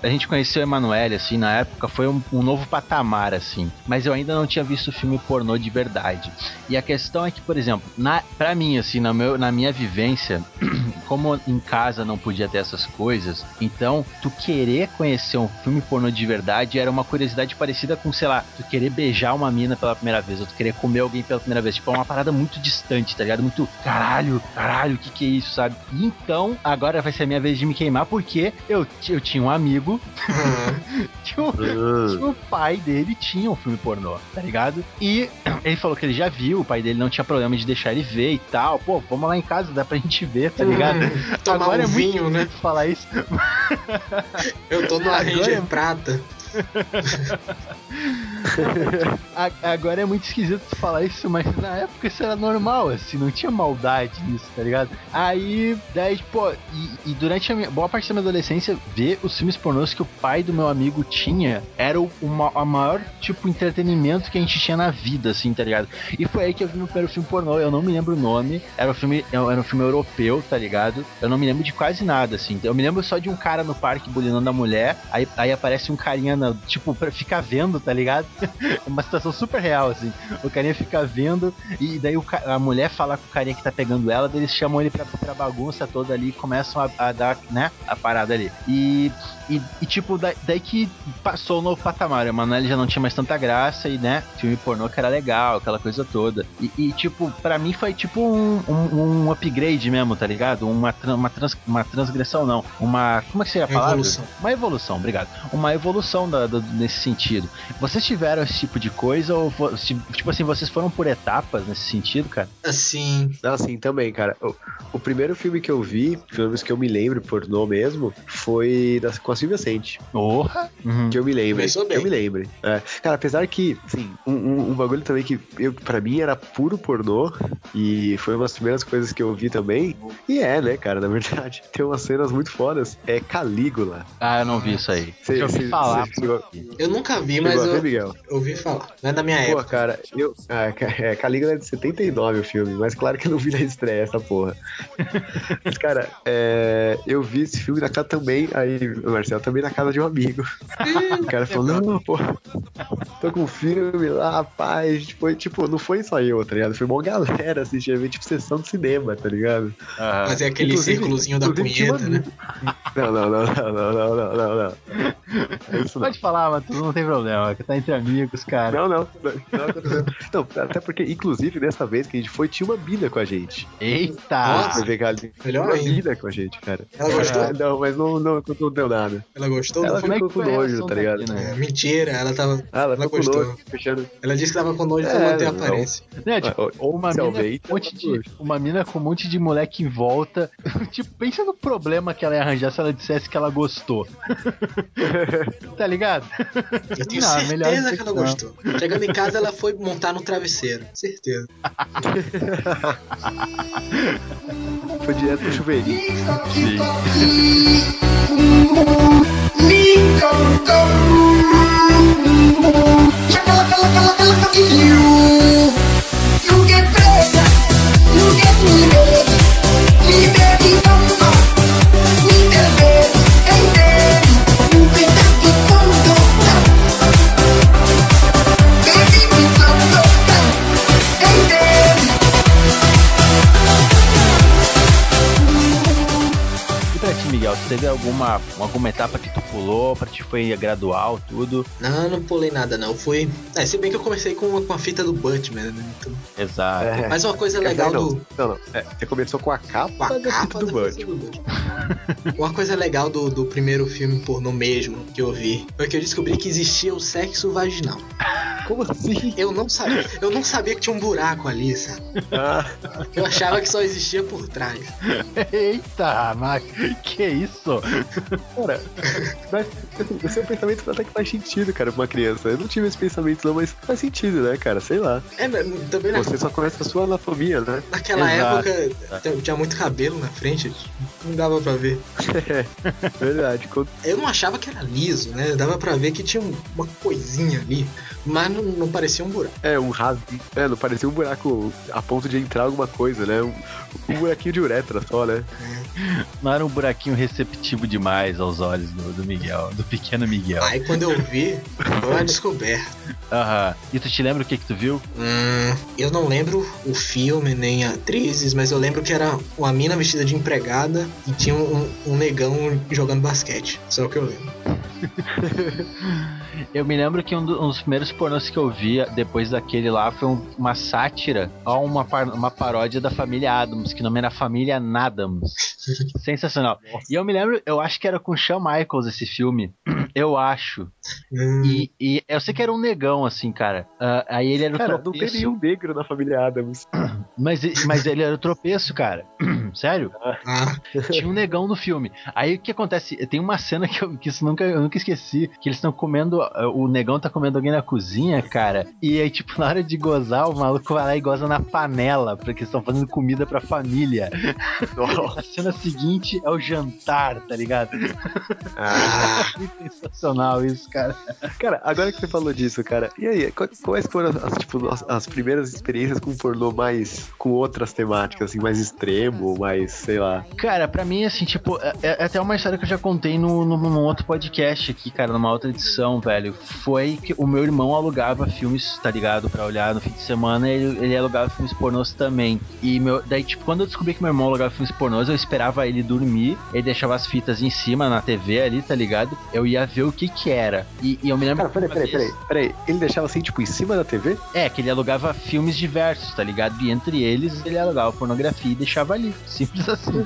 a gente conheceu a Emanuele, assim, na época, foi um, um novo patamar, assim, mas eu ainda não tinha visto filme pornô de verdade. E a questão é que, por exemplo, na, pra mim, assim, no meu, na minha vivência, como em casa não podia ter essas coisas, então tu querer conhecer um filme pornô de verdade era uma curiosidade parecida com, sei lá, tu querer beijar uma mina pela primeira vez, ou tu querer comer alguém pela primeira vez. Tipo, é uma parada muito distante, tá ligado? Muito caralho, caralho, o que que é isso, sabe? E então, agora vai ser a minha vez de me queimar, porque eu, eu tinha um amigo que o, Hum. que o pai dele tinha um filme pornô, tá ligado? E ele falou que ele já viu, o pai dele não tinha problema de deixar ele ver e tal. Pô, vamos lá em casa, dá pra gente ver, tá ligado? Tomar Agora um é muito vinho, né? falar isso. Eu tô no Agora Ranger é- Prata. Agora é muito esquisito falar isso, mas na época isso era normal, assim, não tinha maldade nisso, tá ligado? Aí, daí, pô, e, e durante a minha, boa parte da minha adolescência, ver os filmes pornôs que o pai do meu amigo tinha era o, a maior, tipo, entretenimento que a gente tinha na vida, assim, tá ligado? E foi aí que eu vi meu primeiro filme pornô, eu não me lembro o nome, era um filme, era um filme europeu, tá ligado? Eu não me lembro de quase nada, assim, eu me lembro só de um cara no parque bulinando a mulher, aí, aí aparece um carinha, na, tipo, pra ficar vendo, tá ligado? uma situação super real, assim. O carinha fica vendo, e daí o a mulher fala com o carinha que tá pegando ela, daí eles chamam ele pra, pra bagunça toda ali e começam a, a dar, né, a parada ali. E, e, e, tipo, da- daí que passou o novo patamar. A Manoel já não tinha mais tanta graça e, né, filme pornô que era legal, aquela coisa toda. E, e, tipo, pra mim foi tipo um, um, um upgrade mesmo, tá ligado? Uma, uma, trans, uma transgressão, não. Uma. Como é que seria a palavra? evolução. Uma evolução, obrigado. Uma evolução da, da- nesse sentido. Vocês tiveram esse tipo de coisa ou, se- tipo assim, vocês foram por etapas nesse sentido, cara? Assim, Assim, também, cara. O, o primeiro filme que eu vi, pelo menos que eu me lembro, pornô mesmo, foi da, com a Silvia Sente. Porra! Uhum. Que eu me bem. eu me lembre. É. Cara, apesar que, assim, um, um- um bagulho também que eu, pra mim era puro pornô, e foi uma das primeiras coisas que eu vi também. E é, né, cara, na verdade. Tem umas cenas muito fodas. É Calígula. Ah, eu não vi isso aí. Cê- Já ouvi cê- falar. Chegou- eu nunca vi, mas ver, eu Miguel? ouvi falar. Não é da minha Pô, época. cara, eu. Ah, é, Calígula é de 79 o filme, mas claro que eu não vi na estreia essa porra. mas, cara, é, eu vi esse filme na casa também, aí, Marcelo, também na casa de um amigo. o cara falou: não, pô, tô com um filme lá, rapaz. A gente foi, tipo, não foi só eu, tá ligado? Foi uma galera assistir, tipo, sessão de cinema, tá ligado? Aham. Fazer aquele Inclusive- círculozinho da punheta, né? Não, não, não, não, não, não, não, não, não. É isso não. Pode falar, mas não tem problema, que tá entre amigos, cara. Não, não. Não, não, não, até porque, inclusive, dessa vez que a gente foi, tinha uma mina com a gente. Eita! Ver galinha. Melhor uma ainda. mina com a gente, cara. Ela gostou? Ah, não, mas não, não, não deu nada. Ela gostou? Ela é ficou que com nojo, tá da ligado? mina? É, mentira, ela tava. Ah, ela Ela gostou. nojo, fechando. Ela disse que tava com nojo pra É, manter a aparência. Né, tipo, Ou- uma mina, um monte de, uma mina com um monte de moleque em volta. tipo, pensa no problema que ela ia arranjar se ela dissesse que ela gostou. tá ligado? Eu tenho Não, melhor certeza que ela não. gostou. Chegando em casa, ela foi montar no travesseiro. Certeza. Foi direto pro chuveirinho. E teve alguma, alguma etapa que tu pulou, pra ti foi gradual, tudo? Não, não pulei nada, não. Fui. É, se bem que eu comecei com, com a fita do Batman, né? Então- Exato. É. Mas uma coisa aí legal não. do. Não, não. É, você começou com a capa, Com a da capa fita do da fita do Batman. Uma coisa legal do, do primeiro filme pornô mesmo que eu vi foi que eu descobri que existia o sexo vaginal. Como assim? Eu não sabia, eu não sabia que tinha um buraco ali, sabe? Ah, Eu achava que só existia por trás. Eita, mas que isso? Cara, mas, assim, o seu pensamento até que faz sentido, cara, pra uma criança. Eu não tive esse pensamento não, mas faz sentido, né, cara? Sei lá. É, mas também na, Você só conhece a sua anatomia, né? naquela Exato. época tinha- tinha muito cabelo na frente, não dava pra ver. Verdade. Quando- Eu não achava que era liso, né? Dava pra ver que tinha um- uma coisinha ali, mas não, não parecia um buraco. É, um rasgo. É, não parecia um buraco a ponto de entrar alguma coisa, né? Um, um buraquinho de uretra só, né? Não era um buraquinho receptivo demais aos olhos do, do Miguel, do pequeno Miguel. Aí quando eu vi, foi uma descoberta. Aham. E tu te lembra o que que tu viu? Hum, eu não lembro o filme nem atrizes, mas eu lembro que era uma mina vestida de empregada e tinha um, um negão jogando basquete. Só o que eu lembro. Eu me lembro que um, do- um dos primeiros pornôs que eu via depois daquele lá foi um- uma sátira a uma, par- uma paródia da família Adams, que o nome era Família Nadams. Sensacional. E eu me lembro, eu acho que era com Shawn Michaels esse filme. Eu acho. Hum, E, e eu sei que era um negão, assim, cara. Ah, aí ele era o Cara, não tem tropeço. nenhum negro na família Adams. Mas, mas ele era o tropeço, cara. Sério? ah, Tinha um negão no filme. Aí o que acontece? Tem uma cena que, eu, que isso nunca, eu nunca esqueci: que eles estão comendo. Uh, O negão tá comendo alguém na cozinha, cara. E aí, tipo, na hora de gozar, o maluco vai lá e goza na panela, porque estão fazendo comida pra família. Nossa. A cena seguinte é o jantar, tá ligado? Ah, Muito sensacional isso, cara. cara, agora que você falou disso, cara, e aí, quais foram as, tipo, as, as primeiras experiências com pornô mais. com outras temáticas, assim, mais extremo, mais, sei lá. Cara, pra mim, assim, tipo, é, é até uma história que eu já contei no, no, num outro podcast aqui, cara, numa outra edição, velho. Foi que o meu irmão alugava filmes, tá ligado? Pra olhar no fim de semana, ele, ele alugava filmes pornôs também. E meu, daí, tipo, quando eu descobri que meu irmão alugava filmes pornôs, eu esperava ele dormir, ele deixava as fitas em cima na TV ali, tá ligado? Eu ia ver o que que era. E, e eu me lembro Cara, peraí, peraí, peraí, peraí. Ele deixava assim, tipo, em cima da TV? É, que ele alugava filmes diversos, tá ligado? E entre eles, ele alugava pornografia e deixava ali. Simples assim.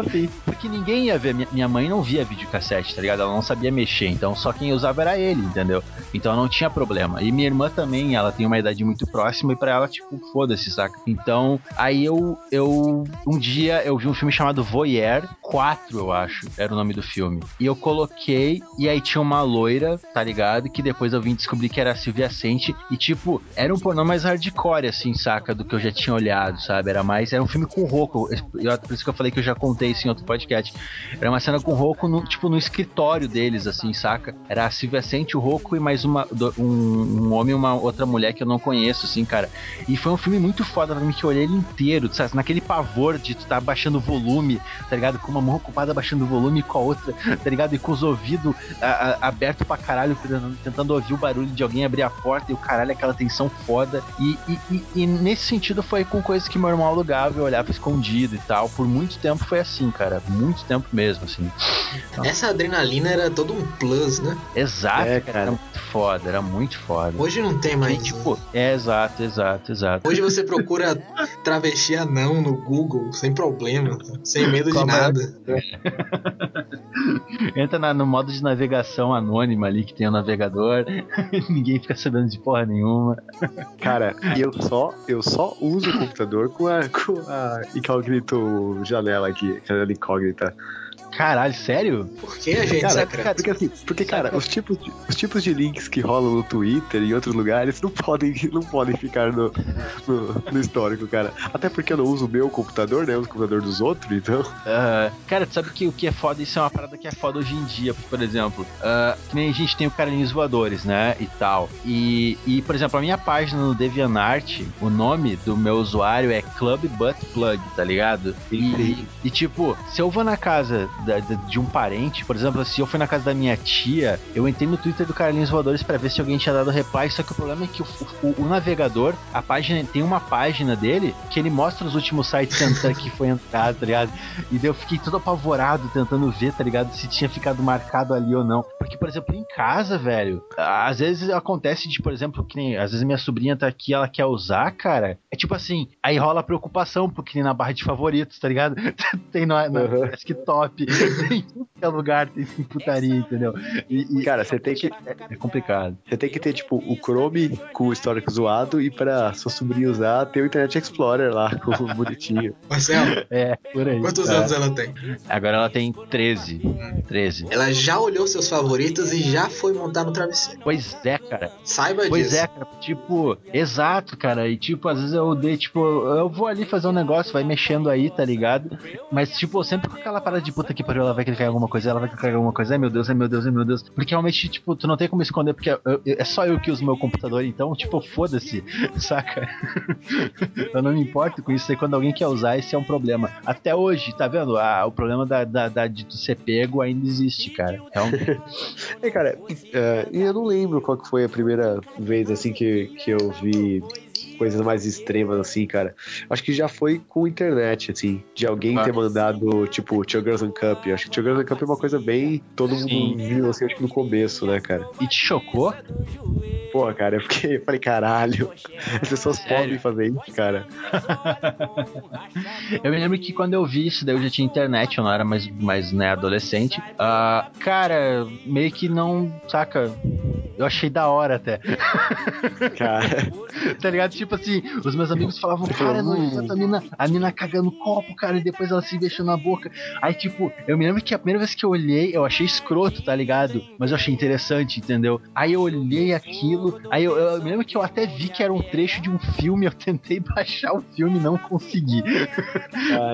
assim. Porque ninguém ia ver. Minha mãe não via videocassete, tá ligado? Ela não sabia mexer, então só quem usava era ele, entendeu? Então não tinha problema. E minha irmã também, ela tem uma idade muito próxima e pra ela, tipo, foda-se, saca? Então, aí eu, eu. Um dia eu vi um filme chamado Voyeur 4, eu acho, era o nome do filme. E eu coloquei, e aí tinha uma loira, tá ligado? Que depois eu vim descobrir que era a Silvia Sente. E, tipo, era um pornô mais hardcore, assim, saca? Do que eu já tinha olhado, sabe? Era mais. Era um filme com rouco. Eu- Por isso que eu falei que eu já contei isso em outro podcast. Era uma cena com rouco, no, tipo, no escritório deles, assim, saca? Era a Silvia adjacente, o Roku e mais uma, um, um homem e uma outra mulher que eu não conheço, assim, cara. E foi um filme muito foda pra mim que eu olhei ele inteiro, sabe? Naquele pavor de tu tá baixando o volume, tá ligado? Com uma mão ocupada baixando o volume e com a outra, tá ligado? E com os ouvidos abertos pra caralho, tentando, ouvir o barulho de alguém abrir a porta e o caralho, aquela tensão foda. E, e, e- e nesse sentido foi com coisas que meu irmão alugava e eu olhava escondido e tal. Por muito tempo foi assim, cara. Muito tempo mesmo, assim. Essa adrenalina era todo um plus, né? Exato, É, cara. Era muito foda, era muito foda. Hoje não tem E, mais. tipo, é exato, exato, exato. Hoje você procura travesti anão no Google sem problema, sem medo de maior- nada. Entra na- no modo de navegação anônima ali que tem o navegador, ninguém fica sabendo de porra nenhuma. Cara, eu só, eu só uso o computador com a, com a incógnito janela aqui, janela incógnita. Caralho, sério? Por que a gente Cara, secreta? porque assim, porque, cara, os tipos, de, os tipos de links que rolam no Twitter e em outros lugares não podem, não podem ficar no, no, no histórico, cara. Até porque eu não uso o meu computador, né? Eu uso o computador dos outros, então. Ah, cara, tu sabe que o que é foda? Isso é uma parada que é foda hoje em dia. Por exemplo, ah, que nem a gente tem o Carinhos Voadores, né? E tal. E, e, por exemplo, a minha página no DeviantArt, o nome do meu usuário é Club Butt Plug, tá ligado? E, e, tipo, se eu vou na casa da- de um parente, por exemplo, se eu fui na casa da minha tia, eu entrei no Twitter do Carlinhos Voadores pra ver se alguém tinha dado reply, só que o problema é que o, o- o navegador, a página, tem uma página dele que ele mostra os últimos sites que foi entrado, tá ligado? E daí eu fiquei todo apavorado tentando ver, tá ligado? Se tinha ficado marcado ali ou não. Porque, por exemplo, em casa, velho, às vezes acontece de, por exemplo, que nem, às vezes minha sobrinha tá aqui, ela quer usar, cara. É tipo assim, aí rola preocupação, porque nem na barra de favoritos, tá ligado? tem na, na Uhum. desktop, em tudo que é lugar, tem putaria, entendeu? E, e Cara, você tem que. é complicado. Você tem que ter, tipo, o Chrome com o histórico zoado e pra sua sobrinha usar, ter o Internet Explorer lá, com o bonitinho. Marcelo, É, por aí. quantos É. anos ela tem? Agora ela tem 13. 13. Ela já olhou seus favoritos e já foi montar no travesseiro. Pois é, cara. Saiba Pois disso. é, cara, tipo, exato, cara. E tipo, às vezes eu dei, tipo, eu vou ali fazer um negócio, vai mexendo aí, tá ligado? Mas, tipo, sempre com aquela parada de puta que pariu, ela vai clicar em alguma coisa, ela vai clicar em alguma coisa, ai meu Deus, ai meu Deus, ai meu Deus. Porque realmente, tipo, tu não tem como esconder, porque eu- eu- é só eu que uso meu computador, então, tipo, foda-se, saca? eu não me importo com isso, e quando alguém quer usar, esse é um problema. Até hoje, tá vendo? Ah, o problema da, da, da- de tu ser pego ainda existe, cara. Realmente. É, cara, e eu não lembro qual que foi a primeira vez, assim, que, que eu vi coisas mais extremas, assim, cara. Acho que já foi com internet, assim, de alguém Ah. ter mandado, tipo, Girls and Cup. Acho que Girls and Cup é uma coisa bem... Todo Sim. mundo viu, assim, acho que no começo, né, cara? E te chocou? Pô, cara, eu fiquei, eu falei, caralho, as pessoas Sério? podem fazer isso, cara. Eu me lembro que quando eu vi isso, daí eu já tinha internet, eu não era mais, mais né, adolescente. Ah, cara, meio que não, saca? Eu achei da hora até. Cara, tá ligado? Tipo assim, os meus amigos falavam, cara, falou, não a mina, a mina cagando copo, cara, e depois ela se beijando na boca. Aí, tipo, eu me lembro que a primeira vez que eu olhei, eu achei escroto, tá ligado? Mas eu achei interessante, entendeu? Aí eu olhei aquilo, aí eu, eu me lembro que eu até vi que era um trecho de um filme, eu tentei baixar o filme e não consegui.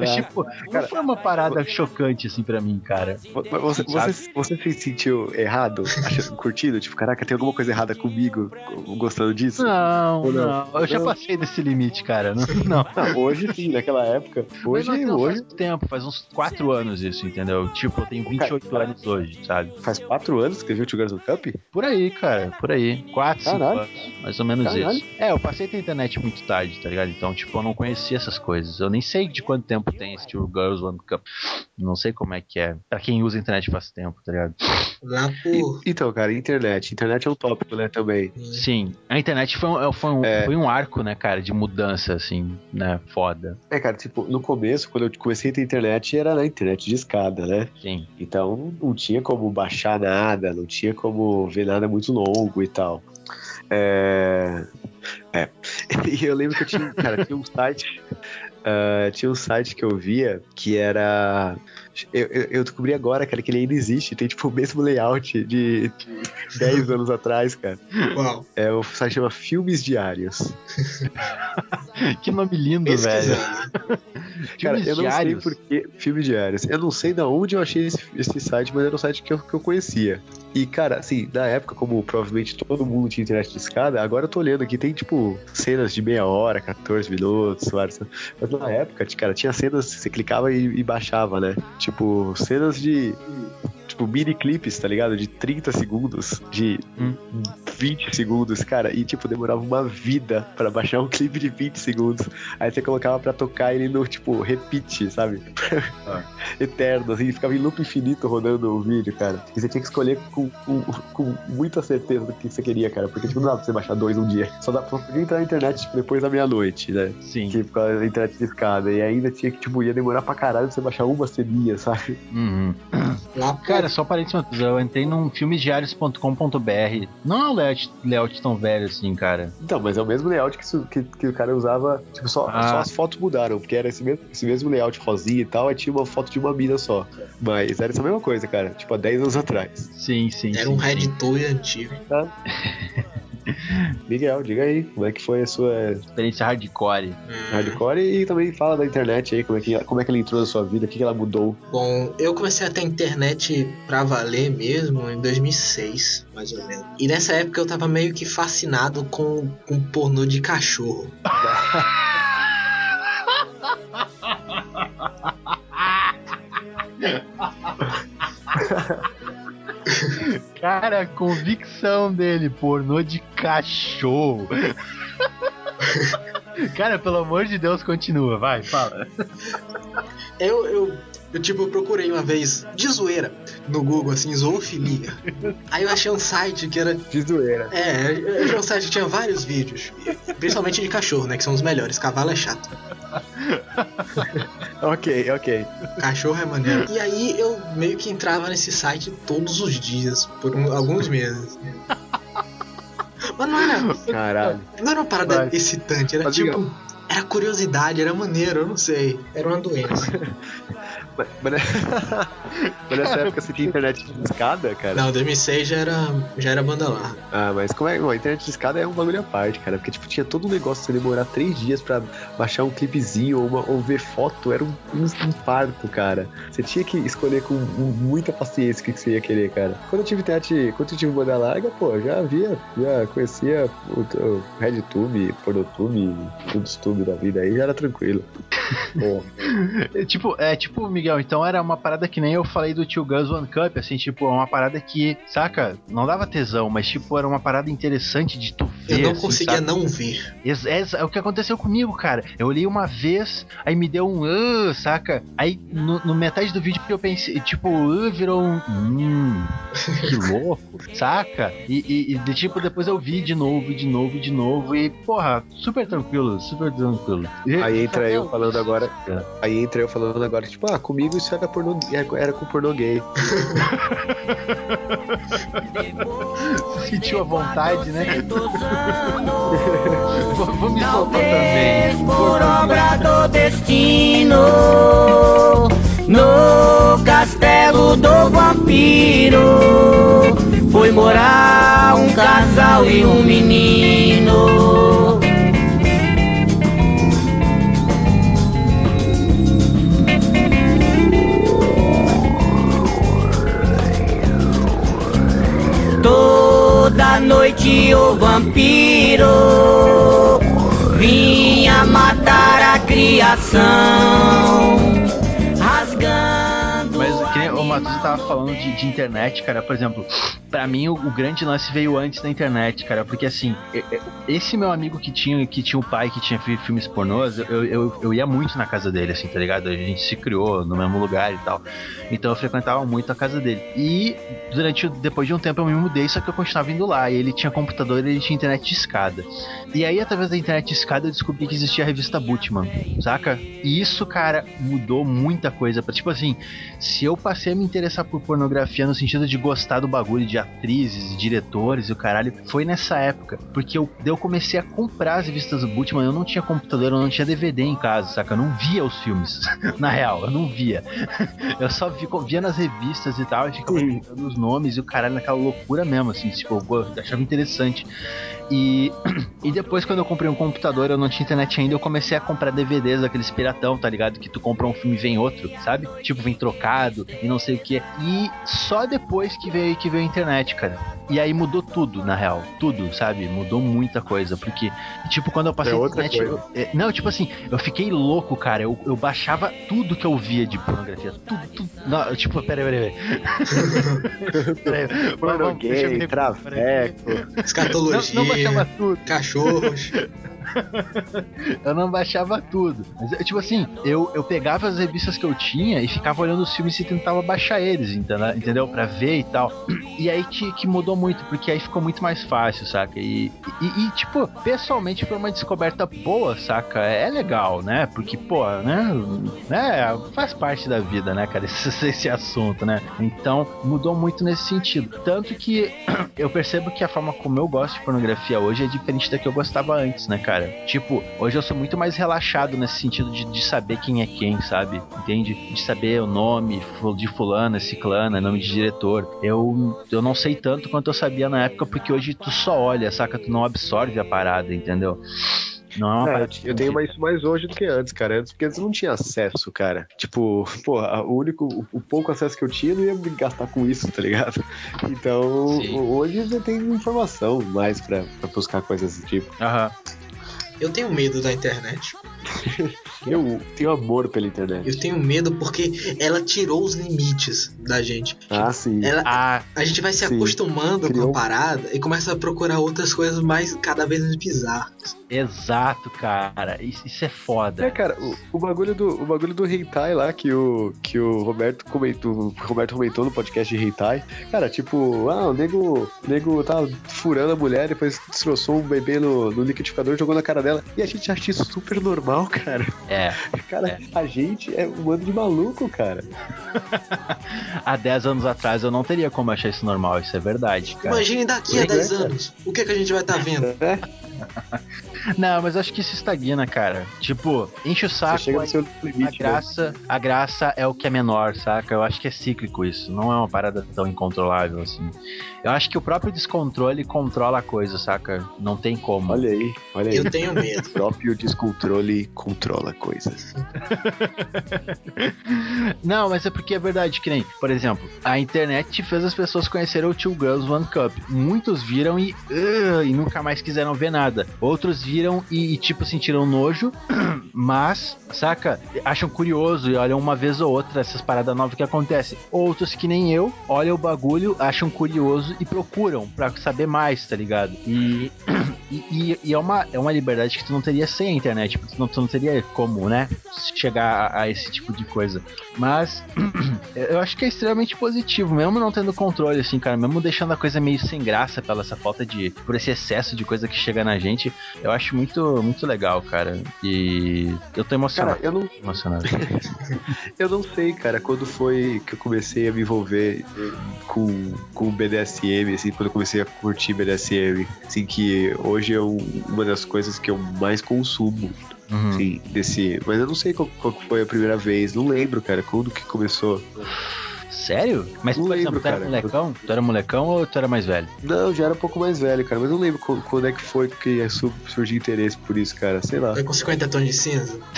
Mas, tipo, Cara, não foi uma parada chocante assim pra mim, cara. Você, você, você se sentiu errado, achando, curtindo? Tipo, caraca, tem alguma coisa errada comigo gostando disso? Não, não? não, eu já Não. Passei desse limite, cara. Não, não. Não, hoje sim, naquela época. Hoje, Mas não, hoje faz tempo, faz uns 4 anos isso, entendeu? Tipo, eu tenho 28 Cara, anos hoje, sabe? faz quatro anos que você viu o Two Girls Cup? Por aí, cara, por aí. 4, 5 Caralho. anos, mais ou menos Caralho. isso. É, eu passei a internet muito tarde, tá ligado? Então, tipo, eu não conhecia essas coisas. Eu nem sei de quanto tempo tem esse Two Girls One Cup. Não sei como é que é. Pra quem usa a internet faz tempo, tá ligado? Lá por. E- então, cara, internet. Internet é um tópico, né, também. Sim, a internet foi um, foi um, É. foi um arco, né, cara, de mudança, assim, né? Foda. É, cara, tipo, no começo, quando eu comecei a ter internet, era na internet de escada, né? Sim. Então não tinha como baixar nada, não tinha como ver nada muito longo e tal. É. É. E eu lembro que eu tinha, cara, tinha um site. ah, tinha um site que eu via que era. Eu, eu, eu descobri agora, cara, que ele ainda existe. Tem tipo o mesmo layout de 10 anos atrás, cara. Uau. É, o site chama Filmes Diários. Que nome lindo, velho. Cara, Filmes eu não diários. sei por que Filmes Diários. Eu não sei da onde eu achei esse, esse site, mas era um site que eu, que eu conhecia. E, cara, assim, na época, como provavelmente todo mundo tinha internet de escada, agora eu tô olhando aqui, tem, tipo, cenas de meia hora, 14 minutos, várias... Mas na época, cara, tinha cenas que você clicava e, e baixava, né? Tipo, cenas de... Tipo, mini clipes, tá ligado? De 30 segundos, de Hum. 20 segundos, cara. E, tipo, demorava uma vida pra baixar um clipe de 20 segundos. Aí você colocava pra tocar ele no, tipo, repeat, sabe? Eterno, assim, ficava em loop infinito rodando o vídeo, cara. E você tinha que escolher com, com, com muita certeza do que você queria, cara. Porque, tipo, não dá pra você baixar dois um dia. Só dá pra podia entrar na internet tipo, depois da meia-noite, né? Sim. Que causa da internet de escada. E ainda tinha que, tipo, ia demorar pra caralho pra você baixar uma ceninha, sabe? Uhum. Lá, Cara, só parênteses, eu entrei num filmesdiários.com.br. Não é um layout, layout tão velho assim, cara. Então, mas é o mesmo layout que, que, que o cara usava. Tipo, só, Ah. só as fotos mudaram, porque era esse mesmo, esse mesmo layout rosinha e tal, aí tinha uma foto de uma mina só. Mas era essa mesma coisa, cara. Tipo, há 10 anos atrás. Sim, sim. Era um. Red Toy antigo. Miguel, diga aí, como é que foi a sua Experiência hardcore. hardcore e também fala da internet aí, como é que, como é que ela entrou na sua vida, o que, que ela mudou. Bom, eu comecei a ter internet pra valer mesmo em 2006, mais ou menos. E nessa época eu tava meio que fascinado com, com pornô de cachorro. Cara, a convicção dele, pornô de cachorro. Cara, pelo amor de Deus, continua, vai, fala. Eu, eu, eu tipo, procurei uma vez de zoeira no Google, assim, zoofilia. Aí eu achei um site que era. De zoeira. É, eu achei um site que tinha vários vídeos. Principalmente de cachorro, né? Que são os melhores. Cavalo é chato. Ok, ok. Cachorro é maneiro. E aí eu meio que entrava nesse site todos os dias, por um- alguns meses. Mas não era, Caralho. não era uma parada excitante, era Mas, tipo. Era curiosidade, era maneiro, eu não sei. Era uma doença. Mas, mas, mas nessa época você tinha internet de escada, cara? Não, 2006 já era, já era banda larga. Ah, mas como é. Bom, a internet de escada é um bagulho à parte, cara. Porque, tipo, tinha todo um negócio de você demorar três dias pra baixar um clipezinho ou, uma- ou ver foto. Era um, um infarto, cara. Você tinha que escolher com mu- muita paciência o que, que você ia querer, cara. Quando eu tive internet, quando eu tive banda larga, pô, já via, já conhecia o, o RedTube, Pornotube, tudo os tube da vida aí, já era tranquilo. É, Tipo, é tipo, Miguel, então era uma parada que nem eu falei do Tio Guns One Cup, assim, tipo, é uma parada que, saca, não dava tesão, mas tipo, era uma parada interessante de tu ver. Eu não assim, conseguia sabe? não ver. É, é o que aconteceu comigo, cara. Eu olhei uma vez, aí me deu um ah, saca? Aí no, no metade do vídeo eu pensei, tipo, ah, virou um hum, que louco, saca? E, e- e, de, tipo, depois eu vi de novo, de novo, de novo, e porra, super tranquilo, super tranquilo. E- Aí entra eu falando agora. É. Aí entra eu falando agora, tipo, ah, comigo isso era pornô, era com pornô gay. sentiu a vontade, né? Vou, me soltar também. por obra do destino, no castelo do vampiro, foi morar um casal e um menino. Toda noite o vampiro. Vinha matar a criação, Matheus tava falando de, de internet, cara, por exemplo, pra mim o, o grande lance veio antes da internet, cara, porque assim, esse meu amigo que tinha, que tinha um pai que tinha fi- filmes pornôs, eu, eu, eu ia muito na casa dele, assim, tá ligado? A gente se criou no mesmo lugar e tal. Então eu frequentava muito a casa dele. E durante o- depois de um tempo eu me mudei, só que eu continuava indo lá. E ele tinha computador e ele tinha internet de escada. E aí, através da internet de escada, eu descobri que existia a revista Butman, saca? E isso, cara, mudou muita coisa. Pra, tipo assim, se eu passei a me interessar por pornografia no sentido de gostar do bagulho, de atrizes, e diretores e o caralho, foi nessa época. Porque eu, eu comecei a comprar as revistas do Bultman, eu não tinha computador, eu não tinha DVD em casa, saca? Eu não via os filmes, na real, eu não via. Eu só vi- via nas revistas e tal, e ficava lembrando os nomes e o caralho naquela loucura mesmo, assim, tipo, eu achava interessante. E, e depois, quando eu comprei um computador, eu não tinha internet ainda, eu comecei a comprar DVDs daqueles piratão, tá ligado? Que tu compra um filme e vem outro, sabe? Tipo, vem trocado e não sei o que. E só depois que veio, que veio a internet, cara. E aí mudou tudo, na real. Tudo, sabe? Mudou muita coisa. Porque, tipo, quando eu passei É internet. coisa. eu- é, não, tipo assim, eu fiquei louco, cara. Eu, eu baixava tudo que eu via de pornografia. Tudo, tudo. Não, tipo, peraí, peraí, peraí. peraí. Eu gay, traveco. Escatologia, Não, não baixava tudo. 不是。Eu não baixava tudo. Mas, eu, tipo assim, eu, eu pegava as revistas que eu tinha e ficava olhando os filmes e tentava baixar eles, entendeu? Pra ver e tal. E aí que, que mudou muito, porque aí ficou muito mais fácil, saca? E, e, e, tipo, pessoalmente foi uma descoberta boa, saca? É legal, né? Porque, pô, né? né faz parte da vida, né, cara? Esse, esse assunto, né? Então, mudou muito nesse sentido. Tanto que eu percebo que a forma como eu gosto de pornografia hoje é diferente da que eu gostava antes, né, cara? Tipo, hoje eu sou muito mais relaxado nesse sentido de, de saber quem é quem, sabe? Entende? De saber o nome de fulana, ciclana, nome de diretor. Eu, eu não sei tanto quanto eu sabia na época, porque hoje tu só olha, saca? Tu não absorve a parada, entendeu? Não é uma É, parada eu, eu tenho mais, isso mais hoje do que antes, cara. Antes, porque antes eu não tinha acesso, cara. Tipo, porra, o único, o, o pouco acesso que eu tinha, eu não ia me gastar com isso, tá ligado? Então, Sim. hoje você tem informação mais pra, pra buscar coisas desse tipo. Aham. Eu tenho medo da internet. Eu tenho amor pela internet. Eu tenho medo porque ela tirou os limites da gente. Ah, sim. Ela, Ah, a gente vai se Sim. acostumando Criou- com a parada e começa a procurar outras coisas mais cada vez mais bizarras. exato, cara. Isso, isso é foda. É, cara, o, o bagulho do o bagulho do hentai lá que o que o Roberto comentou, o Roberto comentou no podcast de hentai. Cara, tipo, ah, o nego, o nego tá furando a mulher, depois destroçou um bebê no, no liquidificador, jogou na cara dela. E a gente acha isso super normal, cara. É. Cara, a gente é um bando de maluco, cara. Há 10 anos atrás eu não teria como achar isso normal, isso é verdade, cara. Imagine daqui a Pois é, 10 cara. anos. O que, é que a gente vai estar vendo? É, Não, mas acho que isso estagna, cara. Tipo, enche o você saco, chega no seu a limite. né? graça, a graça é o que é menor, saca? Eu acho que é cíclico isso, não é uma parada tão incontrolável assim. Eu acho que o próprio descontrole controla a coisa, saca? Não tem como. Olha aí, olha aí. Eu tenho medo. O próprio descontrole controla coisas. Não, mas é porque é verdade, que nem, por exemplo, a internet fez as pessoas conhecerem o Two Girls One Cup. Muitos viram e, "Ugh", e nunca mais quiseram ver nada. Outros viram e, e, tipo, sentiram nojo, mas, saca, acham curioso e olham uma vez ou outra essas paradas novas que acontecem. Outros que nem eu, olham o bagulho, acham curioso e procuram pra saber mais, tá ligado? E, e, e- e é, uma, é uma liberdade que tu não teria sem a internet, porque tu não, tu não teria como, né, chegar a, a esse tipo de coisa. Mas eu acho que é extremamente positivo, mesmo não tendo controle, assim, cara, mesmo deixando a coisa meio sem graça pela essa falta de. por esse excesso de coisa que chega na gente, eu acho muito, muito legal, cara. E eu tô emocionado. Cara, eu não, emocionado. eu não sei, cara, quando foi que eu comecei a me envolver com, com o BDSM, assim, quando eu comecei a curtir BDSM, assim, que hoje é um- uma das coisas que eu mais consumo, Uhum. assim, desse... Mas eu não sei qual, qual foi a primeira vez, não lembro, cara, quando que começou. Sério? Mas, Não por exemplo, lembro, tu era cara. molecão? Tu era molecão ou tu era mais velho? Não, já era um pouco mais velho, cara, mas eu não lembro quando, é que foi que su- surgiu interesse por isso, cara, sei lá. Vai com 50 tons de cinza?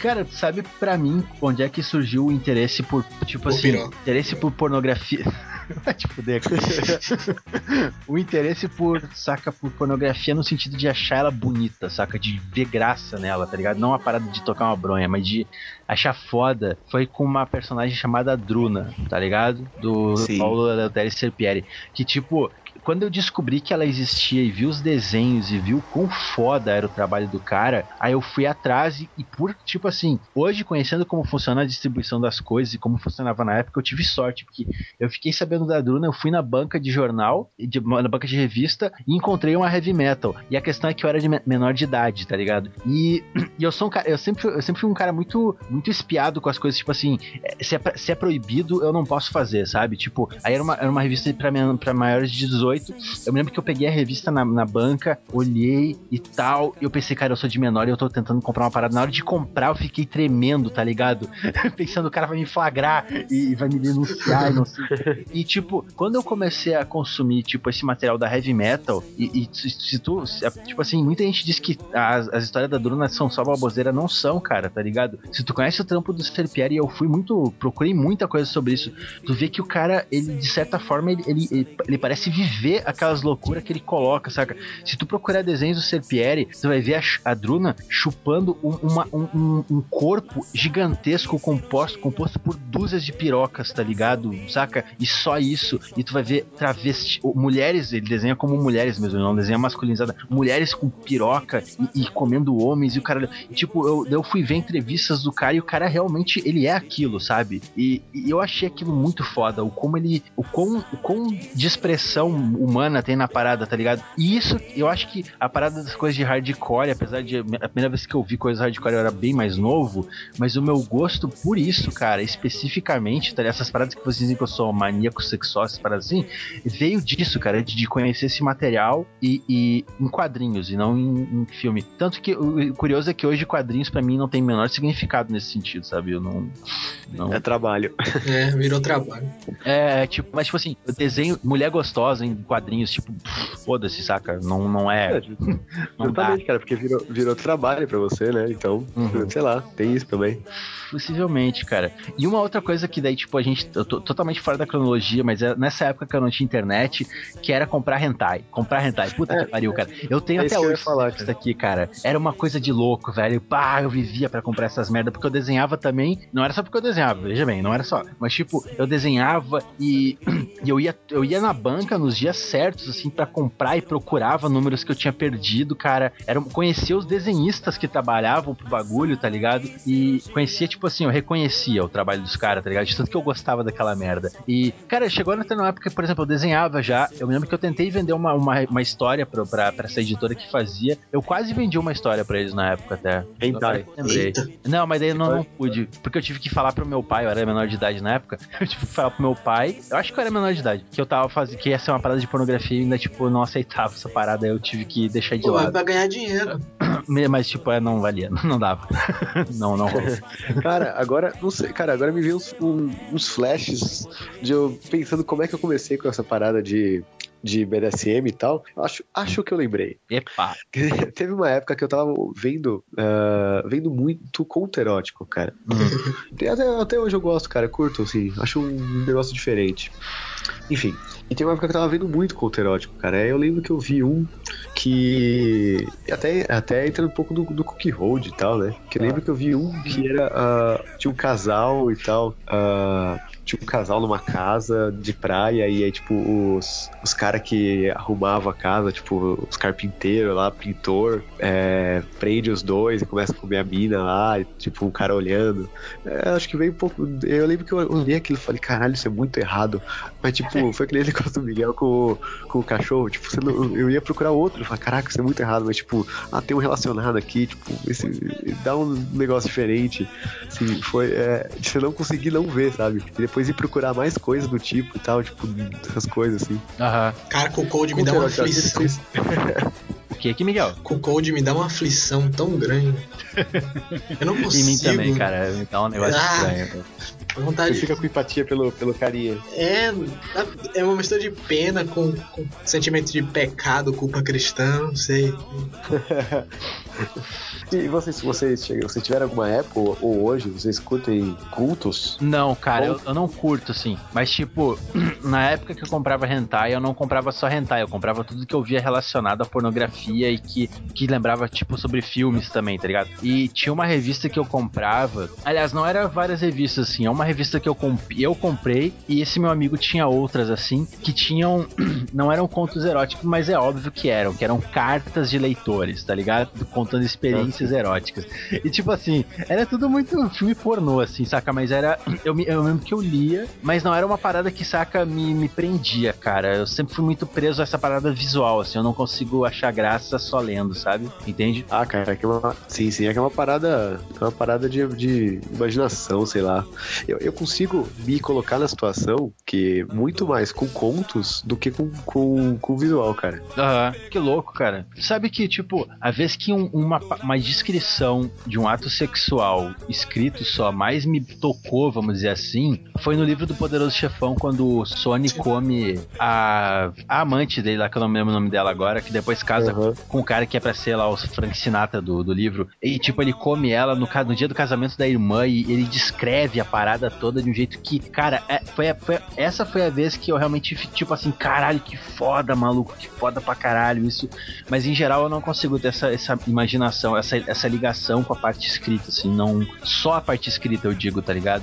Cara, tu sabe pra mim onde é que surgiu o interesse por, tipo Por assim, interesse por pornografia. Vai te fuder, o interesse por, saca, por pornografia no sentido de achar ela bonita, saca? De ver graça nela, tá ligado? Não a parada de tocar uma bronha, mas de achar foda. Foi com uma personagem chamada Druna, tá ligado? Do Sim. Paulo Eleutério Serpieri. Que, tipo, quando eu descobri que ela existia e vi os desenhos e vi o quão foda era o trabalho do cara, aí eu fui atrás e, e por, tipo assim, hoje conhecendo como funciona a distribuição das coisas e como funcionava na época, eu tive sorte, porque eu fiquei sabendo da Druna, eu fui na banca de jornal, de, na banca de revista e encontrei uma heavy metal. E a questão é que eu era de me- menor de idade, tá ligado? E, e eu sou um cara, eu sempre, eu sempre fui um cara muito, muito espiado com as coisas, tipo assim, é, se é, se é proibido, eu não posso fazer, sabe? Tipo, aí era uma, era uma revista pra maiores de 18. Eu me lembro que eu peguei a revista na, na banca, olhei e tal. E eu pensei, cara, eu sou de menor e eu tô tentando comprar uma parada. Na hora de comprar, eu fiquei tremendo, tá ligado? Pensando, o cara vai me flagrar e, e vai me denunciar e não sei. E, tipo, quando eu comecei a consumir, tipo, esse material da heavy metal, e, e se, tu, se- tipo assim, muita gente diz que as, as histórias da Bruna são só baboseira, não são, cara, tá ligado? Se tu conhece o trampo do Serpieri, eu fui muito, procurei muita coisa sobre isso. Tu vê que o cara, ele, de certa forma, ele, ele, ele, ele parece viver aquelas loucuras que ele coloca, saca? Se tu procurar desenhos do Serpieri, tu vai ver a, a Druna chupando um, uma- um- um- corpo gigantesco composto, composto por dúzias de pirocas, tá ligado? Saca? E só isso. E tu vai ver travesti, mulheres, ele desenha como mulheres mesmo, não desenha masculinizada. Mulheres com piroca e, e comendo homens e o cara. Tipo, eu, eu fui ver entrevistas do cara e o cara realmente ele é aquilo, sabe? E, e eu achei aquilo muito foda, o como ele. O quão, o quão de expressão humana tem na parada, tá ligado? E isso, eu acho que a parada das coisas de hardcore, apesar de a primeira vez que eu vi coisas hardcore eu era bem mais novo, mas o meu gosto por isso, cara, especificamente, tá, ligado? essas paradas que vocês dizem que eu sou maníaco sexual, essas paradas assim, veio disso, cara, de, de conhecer esse material e, e em quadrinhos e não em, em filme. Tanto que o, curioso é que hoje quadrinhos pra mim não tem o menor significado nesse sentido, sabe? Eu não. não É trabalho. É, virou trabalho. é, tipo, mas tipo assim, eu desenho mulher gostosa em quadrinhos, tipo, foda-se, saca? Não, não é. É, Não dá. Cara, porque virou, virou trabalho pra você, né? Então, Uhum. sei lá, tem isso também. Possivelmente, cara. E uma outra coisa que daí, tipo, a gente. Eu tô totalmente fora da cronologia, mas é nessa época que eu não tinha internet, que era comprar hentai. Comprar hentai. Puta que pariu, cara. Eu tenho é até hoje falar, isso daqui, cara. Era uma coisa de louco, velho. Pá, eu vivia pra comprar essas merda, porque eu desenhava também. Não era só porque eu desenhava, veja bem, não era só. Mas, tipo, eu desenhava e, e eu, ia, eu ia na banca nos dias certos, assim, pra comprar e procurava números que eu tinha perdido, cara. Era, conhecia os desenhistas que trabalhavam pro bagulho, tá ligado? E conhecia, tipo assim, eu reconhecia o trabalho dos caras, tá ligado? De tanto que eu gostava daquela merda. E, cara, chegou até numa época que, por exemplo, eu desenhava já. Eu me lembro que eu tentei vender uma, uma, uma história pra, pra, pra essa editora que fazia. Eu quase vendi uma história pra eles na época até. Hentai. Lembrei. Eita. Não, mas daí eu não, não pude. Porque eu tive que falar pro meu pai, eu era menor de idade na época. Eu tive que falar pro meu pai. Eu acho que eu era menor de idade. Que eu tava fazendo. Que ia ser uma parada de pornografia e ainda, tipo, não aceitava essa parada. Eu tive que deixar de Pô, é lado. pra ganhar dinheiro. Mas, tipo, é, não valia. Não dava. não, não rolou. Cara, agora, não sei, cara, agora me veio uns, um- uns flashes de eu pensando como é que eu comecei com essa parada de, de BDSM e tal. Acho, acho que eu lembrei. Epa. Teve uma época que eu tava vendo, ah, vendo muito conto erótico, cara. Hum. Até, até hoje eu gosto, cara, curto, assim, acho um negócio diferente. Enfim, e tem uma época que eu tava vendo muito conto erótico, cara. Aí eu lembro que eu vi um que. Até, até entra um pouco do, do cookie hold e tal, né? Que eu lembro que eu vi um que era. ah, tinha um casal e tal. ah, tinha um casal numa casa de praia e aí, tipo, os, os caras que arrumavam a casa, tipo, os carpinteiros lá, pintor, é, prende os dois e começa a comer a mina lá, e, tipo, um cara olhando. É, acho que veio um pouco. Eu lembro que eu olhei aquilo e falei, caralho, isso é muito errado. Mas, tipo, foi que nem ele negócio do Miguel com, o- com o cachorro. Tipo, não- eu ia procurar outro. Eu falei, caraca, isso é muito errado. Mas, tipo, ah, tem um relacionado aqui, tipo, esse, dá um negócio diferente. Assim, foi. É, você não conseguir não ver, sabe? E depois ir procurar mais coisas do tipo e tal, tipo, essas coisas assim. Aham. Cara, com o Cold me dá uma aflição. O que que, Miguel? Com o Cold me dá uma aflição tão grande. Eu não Em consigo. mim também, cara. Me dá um negócio Ah. estranho. Vontade Você fica com empatia pelo, pelo carinha. É, é uma mistura de pena com, com sentimento de pecado, culpa cristã, não sei. E vocês, vocês, vocês tiveram alguma época ou, ou hoje, vocês curtem cultos? Não, cara, eu, eu não curto, assim. Mas, tipo, na época que eu comprava hentai, eu não comprava só hentai, eu comprava tudo que eu via relacionado à pornografia e que, que lembrava, tipo, sobre filmes também, tá ligado? E tinha uma revista que eu comprava. Aliás, não era várias revistas, assim, é uma uma revista que eu, comp eu comprei e esse meu amigo tinha outras assim, que tinham. Não eram contos eróticos, mas é óbvio que eram, que eram cartas de leitores, tá ligado? Contando experiências eróticas. E tipo assim, era tudo muito filme pornô, assim, saca? Mas era. Eu, me- eu lembro que eu lia, mas não era uma parada que, saca, me, me prendia, cara. Eu sempre fui muito preso a essa parada visual, assim, eu não consigo achar graça só lendo, sabe? Entende? Ah, cara, é que é uma. Sim, sim, é que é uma parada. É uma parada de, de imaginação, sei lá. Eu, eu consigo me colocar na situação que muito mais com contos do que com, com, com visual, cara. Aham, que louco, cara. Sabe que, tipo, a vez que um- uma, uma descrição de um ato sexual escrito só mais me tocou, vamos dizer assim, foi no livro do Poderoso Chefão, quando o Sony come a, a amante dele lá, que eu não me lembro o nome dela agora, que depois casa Aham. com o cara que é pra ser lá o Frank Sinatra do, do livro. E, tipo, ele come ela no, no dia do casamento da irmã e ele descreve a parada toda de um jeito que, cara, é- foi, foi essa foi a vez que eu realmente, tipo assim, caralho, que foda, maluco, que foda pra caralho isso. Mas em geral eu não consigo ter essa, essa imaginação, essa, essa ligação com a parte escrita, assim, não. Só a parte escrita eu digo, tá ligado?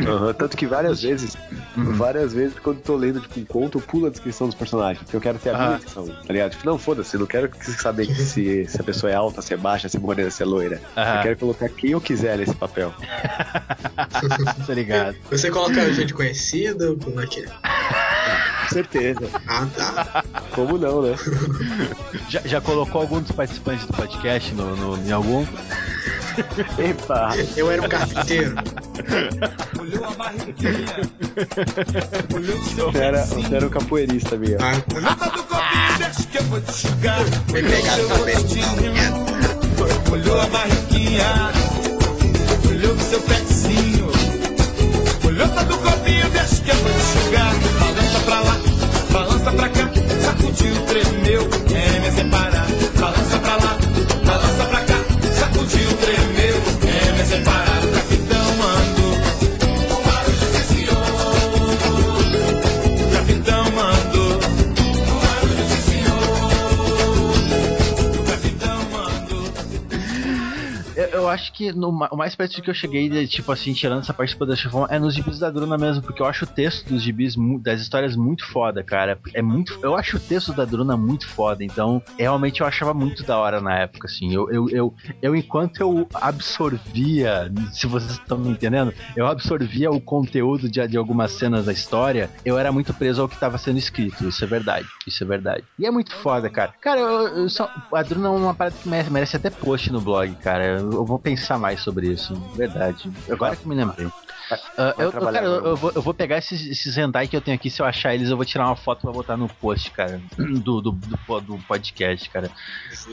Aham, Tanto que várias vezes, Uhum. várias vezes, quando eu tô lendo tipo, um conto, eu pulo a descrição dos personagens. Porque eu quero ter a minha Ah. descrição, tá ligado? Tipo, não, foda-se, eu não quero que- saber que se, se a pessoa é alta, se é baixa, se é morena, se é loira. Eu Aham, quero colocar quem eu quiser nesse papel. ligado? Você coloca gente conhecida, como é que é? Com certeza. Ah, tá. Como não, né? Já, já colocou algum dos participantes do podcast no, no- em algum? Epa! Eu era um carpinteiro. Olhou a barriguinha, olhou o seu Você era, você era um capoeirista, minha. Ah, tá. Lata do copinho, deixa que eu vou te enxugar. Vem pegar Olhou no seu rostinho, olhou a barriguinha, olhou o seu pezinho. Tá do copinho, deixa que eu vou te enxugar. Balança pra lá, balança pra cá, sacudiu, tremeu, é me separar. Acho que no o mais perto de que eu cheguei, de, tipo assim, tirando essa parte Poder Chefão, é nos gibis da Druna mesmo, porque eu acho o texto dos gibis, das histórias muito foda, cara. É muito. Eu acho o texto da Druna muito foda, então realmente eu achava muito da hora na época, assim. Eu, eu, eu, eu enquanto eu absorvia, se vocês estão me entendendo, eu absorvia o conteúdo de, de algumas cenas da história, eu era muito preso ao que estava sendo escrito. Isso é verdade. Isso é verdade. E é muito foda, cara. Cara, eu, eu só, a Druna é uma parada que merece, merece até post no blog, cara. Eu vou pensar mais sobre isso. Verdade. Agora que me lembrei. Ah, eu, cara, eu, eu vou, eu vou pegar esses, esses hentai que eu tenho aqui, se eu achar eles, eu vou tirar uma foto pra botar no post, cara, do, do, do, do podcast, cara.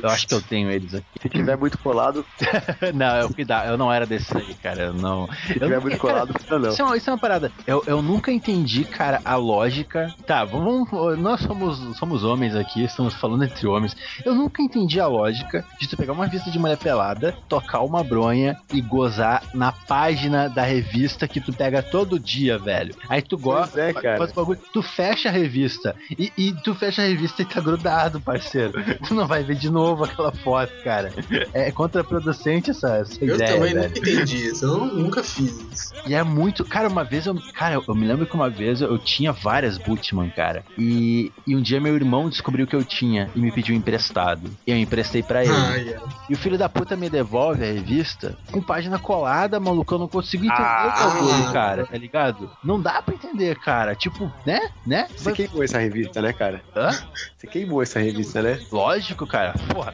Eu acho que eu tenho eles aqui. Se tiver muito colado, não, eu, cuidado, eu não era desse aí, cara. Eu não. se Eu tiver muito cara, colado, precisa não. isso é, uma, isso é uma parada. Eu, eu nunca entendi, cara, a lógica. Tá, vamos. Nós somos, somos homens aqui, estamos falando entre homens. Eu nunca entendi a lógica de tu pegar uma revista de mulher pelada, tocar uma bronha e gozar na página da revista que tu pega todo dia, velho. Aí tu gosta. É, faz bagulho, tu fecha a revista e, e tu fecha a revista e tá grudado, parceiro. Tu não vai ver de novo aquela foto, cara. É contraproducente essa, essa Eu ideia. também velho. nunca entendi isso. Eu nunca fiz isso. E é muito. Cara, uma vez eu. Cara, eu, eu me lembro que uma vez eu, eu tinha várias Bootman, cara. E, e um dia meu irmão descobriu que eu tinha e me pediu emprestado. E eu emprestei pra ele. Ai, ai. E o filho da puta me devolve a revista com página colada, maluco. Eu não consigo entender Ah. Bagulho, cara, tá ligado? Não dá pra entender, cara. Tipo, né? Né? Você queimou essa revista, né, cara? Hã? Você queimou essa revista, né? Lógico, cara. Porra.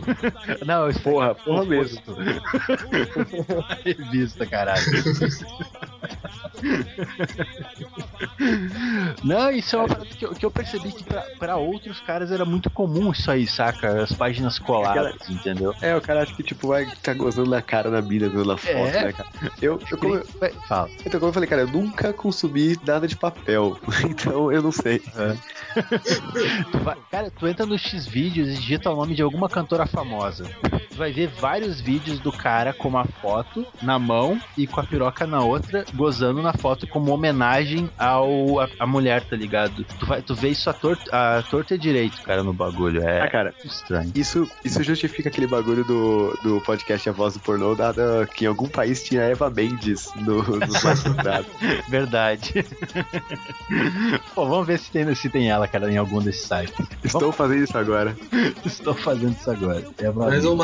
não, isso Porra, porra mesmo. revista, caralho. Não, isso é uma parada que eu, que eu percebi que pra, pra outros caras era muito comum isso aí, saca? As páginas coladas, entendeu? É, o cara acha que, tipo, vai tá gozando na cara na mina, na foto, É. né, cara? Eu, eu, como, eu- Fala. então, como eu falei, cara, eu nunca consumi nada de papel, então eu não sei. Tu vai- cara, tu entra no X vídeos e digita o nome de alguma cantora famosa. Vai ver vários vídeos do cara com uma foto na mão e com a piroca na outra, gozando na foto como homenagem ao a, a mulher, tá ligado? Tu, vai, tu vê isso a torta, a torta e direito, cara, no bagulho. É Ah, cara, estranho. Isso, isso justifica aquele bagulho do, do podcast A Voz do Pornô, dado que em algum país tinha Eva Mendes no, no mais contrato. Verdade. Pô, vamos ver se tem, se tem ela, cara, em algum desses sites. Estou fazendo isso agora. Estou fazendo isso agora. É Mas, ô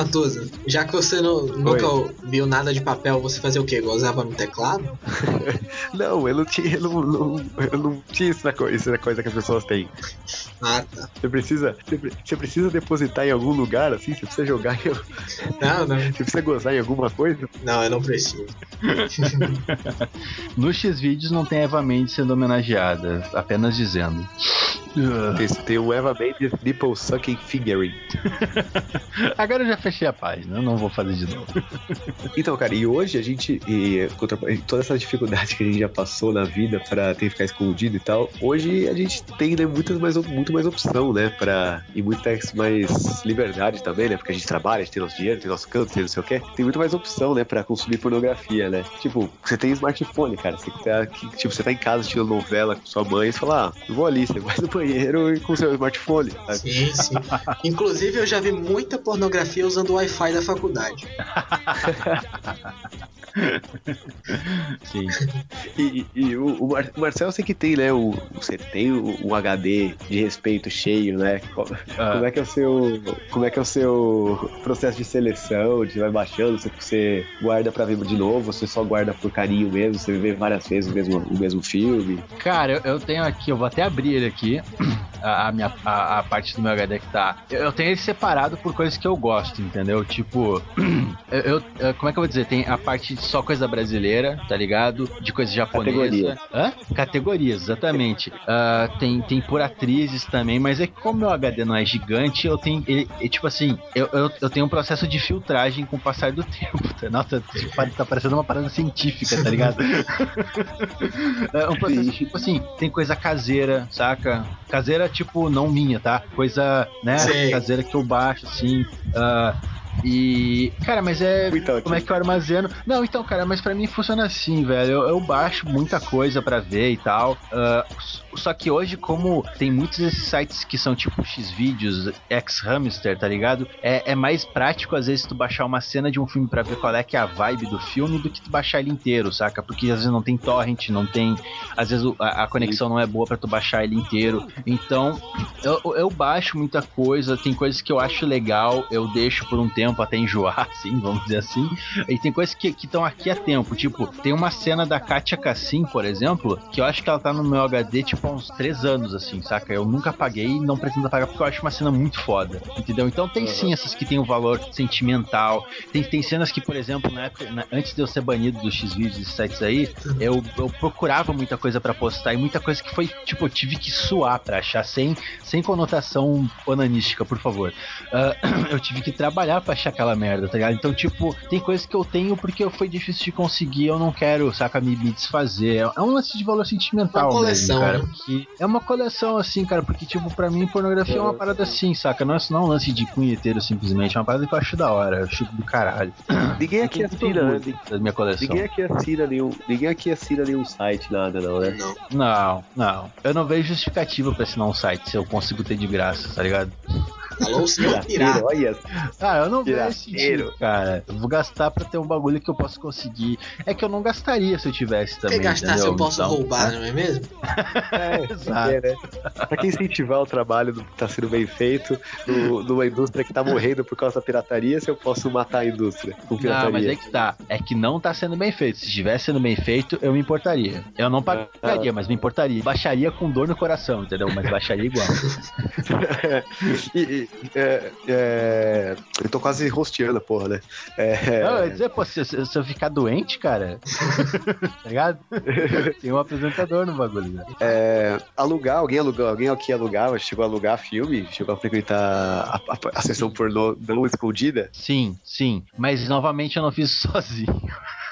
Já que você não, nunca viu nada de papel, você fazia o quê? Gozava no teclado? Não, eu não tinha, eu não, não- eu não tinha isso na, isso na coisa que as pessoas têm. Ah, tá. Você precisa, você, você precisa depositar em algum lugar, assim, você precisa jogar, em, você Não, não. precisa gozar em alguma coisa. Não, eu não preciso. No X-Vídeos não tem Eva Mendes sendo homenageada, apenas dizendo. Tem, tem um Eva Mendes Nipple Sucking Fingering. Agora eu já fechei a página, eu não vou fazer de novo. Então, cara, e hoje a gente, e, toda essa dificuldade que a gente já passou na vida pra ter que ficar escondido e tal, hoje a gente tem né, muitas mais, muito mais opção, né, pra, e muita mais liberdade também, né, porque a gente trabalha, a gente tem nosso dinheiro, tem nosso canto, tem não sei o quê, tem muito mais opção, né, pra consumir pornografia, né. Tipo, você tem smartphone, cara, você tá, aqui, tipo, você tá em casa assistindo novela com sua mãe e você fala, ah, eu vou ali, você vai no banheiro e com seu smartphone, sabe? Sim, sim. Inclusive, eu já vi muita pornografia usando o Wi-Fi da faculdade. Sim. E, e- e o, o Mar- o Marcelo eu sei que tem, né? O, você tem o, o HD de respeito cheio, né? Co- Ah. Como é que é o seu. Como é que é o seu processo de seleção? De vai baixando, você, você guarda pra ver de novo, você só guarda por carinho mesmo, você vê várias vezes o mesmo, o mesmo filme. Cara, eu, eu tenho aqui, eu vou até abrir ele aqui, a, a minha, a, a parte do meu HD que tá. Eu, eu tenho ele separado por coisas que eu gosto, entendeu? Tipo, eu, eu- eu- como é que eu vou dizer? Tem a parte de só coisa brasileira, tá ligado? De coisa japonesa. Categorias. Hã? Categorias, exatamente. Ah, tem, tem por atrizes também, mas é que como meu HD não é gigante, eu tenho. Ele, é tipo assim, eu, eu, eu tenho um processo de filtragem com o passar do tempo. tá? Nossa, tá, tá parecendo uma parada científica, tá ligado? É um processo, tipo assim, tem coisa caseira, saca? Caseira, tipo, não minha, tá? Coisa, né? Sei. Caseira que eu baixo, assim. ah, e. Cara, mas é. Então, Como é que eu armazeno? Não, então, cara, mas pra mim funciona assim, velho. Eu, eu baixo muita coisa pra ver e tal. s- só que hoje, como tem muitos desses sites que são tipo Xvideos, X-Hamster, tá ligado? É, é mais prático, às vezes, tu baixar uma cena de um filme pra ver qual é que é a vibe do filme do que tu baixar ele inteiro, saca? Porque às vezes não tem torrent, não tem. Às vezes a, a conexão não é boa pra tu baixar ele inteiro. Então, eu, eu baixo muita coisa, tem coisas que eu acho legal, eu deixo por um tempo até enjoar, assim, vamos dizer assim. E tem coisas que estão aqui há tempo, tipo, tem uma cena da Katia Cassim, por exemplo, que eu acho que ela tá no meu HD, tipo, há uns três anos, assim, saca? Eu nunca apaguei e não pretendo apagar porque eu acho uma cena muito foda, entendeu? Então tem sim essas que tem um valor sentimental. Tem, tem cenas que, por exemplo, na época, na- antes de eu ser banido dos X-Vídeos e sites aí, eu, eu procurava muita coisa pra postar e muita coisa que foi, tipo, eu tive que suar pra achar, sem, sem conotação onanística, por favor. Ah, eu tive que trabalhar pra achar aquela merda, tá ligado? Então, tipo, tem coisas que eu tenho porque foi difícil de conseguir, eu não quero, saca, me, me desfazer. É um lance de valor sentimental, Uma coleção, mesmo, cara. né? porque é uma coleção, assim, cara, porque, tipo, pra mim, pornografia é uma parada assim, saca? Não é, não é um lance de punheteiro simplesmente, é uma parada que eu acho da hora, eu acho do caralho. Ninguém aqui Eu tenho muito assina, né? da minha coleção. Ninguém aqui assina nenhum. Ninguém aqui assina nenhum site, nada, não, né? Não. Não, não. Eu não vejo justificativa pra assinar um site se eu consigo ter de graça, tá ligado? Alô, senhor pirata. olha. Ah, eu não vejo Pirateiro. sentido, cara. Eu vou gastar pra ter um bagulho que eu posso conseguir. É que eu não gastaria se eu tivesse também. Quer gastar se eu posso Então, roubar, não é mesmo? É, Exato. é, né? Pra que incentivar o trabalho do- que tá sendo bem feito no- numa indústria que tá morrendo por causa da pirataria, se eu posso matar a indústria com pirataria? Não, mas é que tá. É que não tá sendo bem feito. Se estivesse sendo bem feito, eu me importaria. Eu não pagaria, mas me importaria. Baixaria com dor no coração, entendeu? Mas baixaria igual. E- é, é, eu tô quase rosteando a porra, né? É, Não, eu ia dizer, pô, se, se- se eu ficar doente, cara. tá ligado? Tem um apresentador no bagulho, né? é, alugar, alguém alugou, alguém aqui alugava, chegou a alugar filme, chegou a frequentar a, a, a sessão pornô não escondida. Sim, sim. Mas novamente eu não fiz sozinho.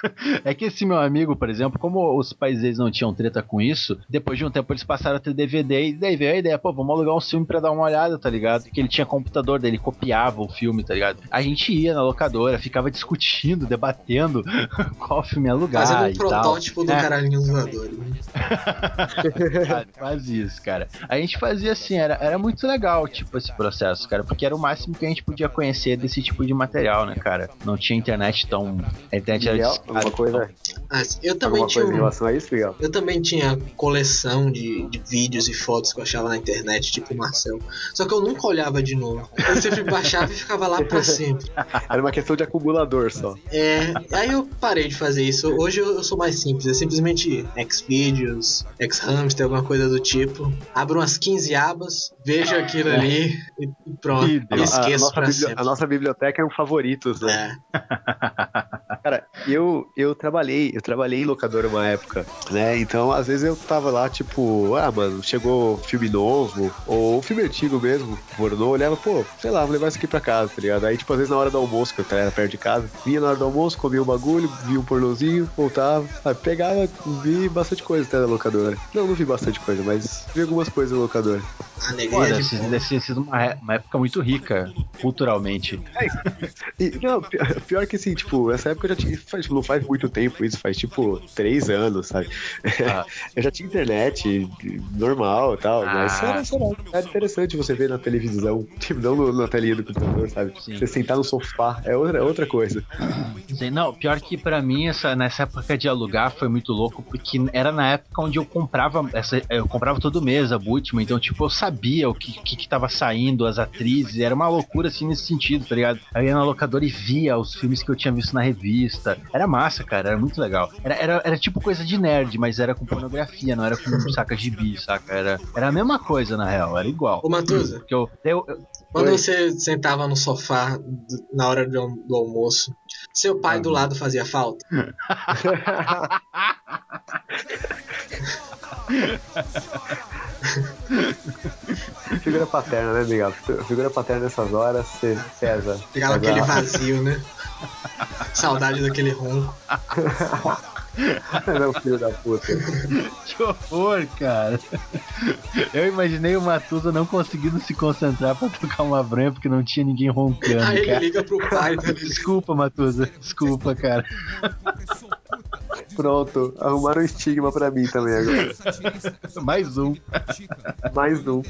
É que esse meu amigo, por exemplo, como os pais deles não tinham treta com isso, depois de um tempo eles passaram a ter DVD e daí veio a ideia, pô, vamos alugar um filme pra dar uma olhada, tá ligado? Porque ele tinha computador dele, copiava o filme, tá ligado? A gente ia na locadora, ficava discutindo, debatendo qual filme alugar Fazendo um e tal. protótipo do É. caralhinho voador. né? Cara, Quase isso, cara. A gente fazia assim, era, era muito legal, tipo, esse processo, cara, porque era o máximo que a gente podia conhecer desse tipo de material, né, cara? Não tinha internet tão. A internet era Alguma coisa, Ah, eu também alguma tinha coisa em um, relação a isso? Eu também tinha coleção de, de vídeos e fotos que eu achava na internet, tipo o Marcel. Só que eu nunca olhava de novo. Eu sempre baixava e ficava lá pra sempre. Era uma questão de acumulador só. É, aí eu parei de fazer isso. Hoje eu, eu sou mais simples. É simplesmente Xvideos, Xhamster, alguma coisa do tipo. Abro umas 15 abas, vejo aquilo ali e, pronto. E E deu. A, a esqueço nossa pra bibli- sempre. a nossa biblioteca é um favoritos, né? É. Cara, eu, eu trabalhei, eu trabalhei em locadora uma época, né? Então, às vezes eu tava lá, tipo, ah, mano, chegou filme novo, ou filme antigo mesmo, pornô, olhava, pô, sei lá, vou levar isso aqui pra casa, tá ligado? Aí, tipo, às vezes na hora do almoço, que eu era perto de casa, vinha na hora do almoço, comia um bagulho, via um pornozinho, voltava, sabe? Pegava, vi bastante coisa até na locadora. Não, não vi bastante coisa, mas vi algumas coisas na locadora. A Pô, alegria deve, de deve ter sido uma, é- uma época muito rica, culturalmente. E, não, pi- pior que assim, tipo, essa época eu já tinha. Faz, não faz muito tempo isso, faz tipo três anos, sabe? Ah. eu já tinha internet normal e tal, mas Ah. era, sei lá, era interessante você ver na televisão, tipo, não no- na telinha do computador, sabe? Sim. Você sentar no sofá, é outra, é outra coisa. Sim, não, pior que pra mim, essa, nessa época de alugar foi muito louco, porque era na época onde eu comprava essa, eu comprava todo mês a Bulletin, então, tipo, eu sabia o que, que, que tava saindo, as atrizes, era uma loucura assim nesse sentido, tá ligado? Eu ia na locadora e via os filmes que eu tinha visto na revista. Era massa, cara, era muito legal. Era, era, era tipo coisa de nerd, mas era com pornografia, não era com saca gibi, saca? Era, era a mesma coisa, na real, era igual. Ô Matuza, Porque eu, eu, eu- quando Oi. você sentava no sofá na hora do, do almoço, seu pai do lado fazia falta? Figura paterna, né, Miguel? Figura paterna nessas horas, você pesa. Ficava aquele vazio, né? Saudade daquele ronco. Não, filho da puta. Que horror, cara. Eu imaginei o Matusa não conseguindo se concentrar pra tocar uma branha porque não tinha ninguém roncando, Aí ele cara. liga pro pai, tá? Desculpa, Matusa. Desculpa, cara. Pronto, arrumaram um estigma pra mim também agora. Mais um. Mais um.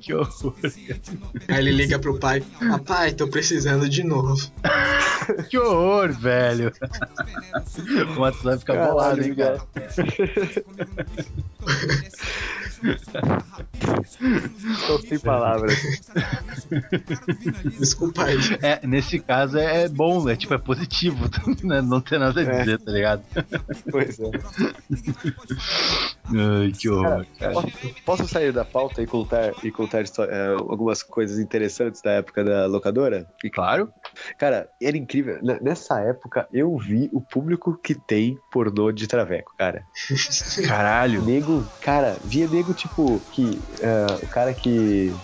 Que horror. Aí ele liga pro pai, papai, tô precisando de novo. Que horror, velho. O Matusa vai ficar bolado, hein, cara. Estou sem palavras. Desculpa aí. É, nesse caso é bom, é tipo, é positivo, né? não tem nada a tá ligado? Pois é. Ai, que horror, cara. Posso, posso sair da pauta e contar, e contar é, algumas coisas interessantes da época da locadora? E claro, Cara, era incrível. N- Nessa época eu vi o público que tem pornô de traveco, cara. caralho. Nego, cara, via nego tipo que é, o cara que.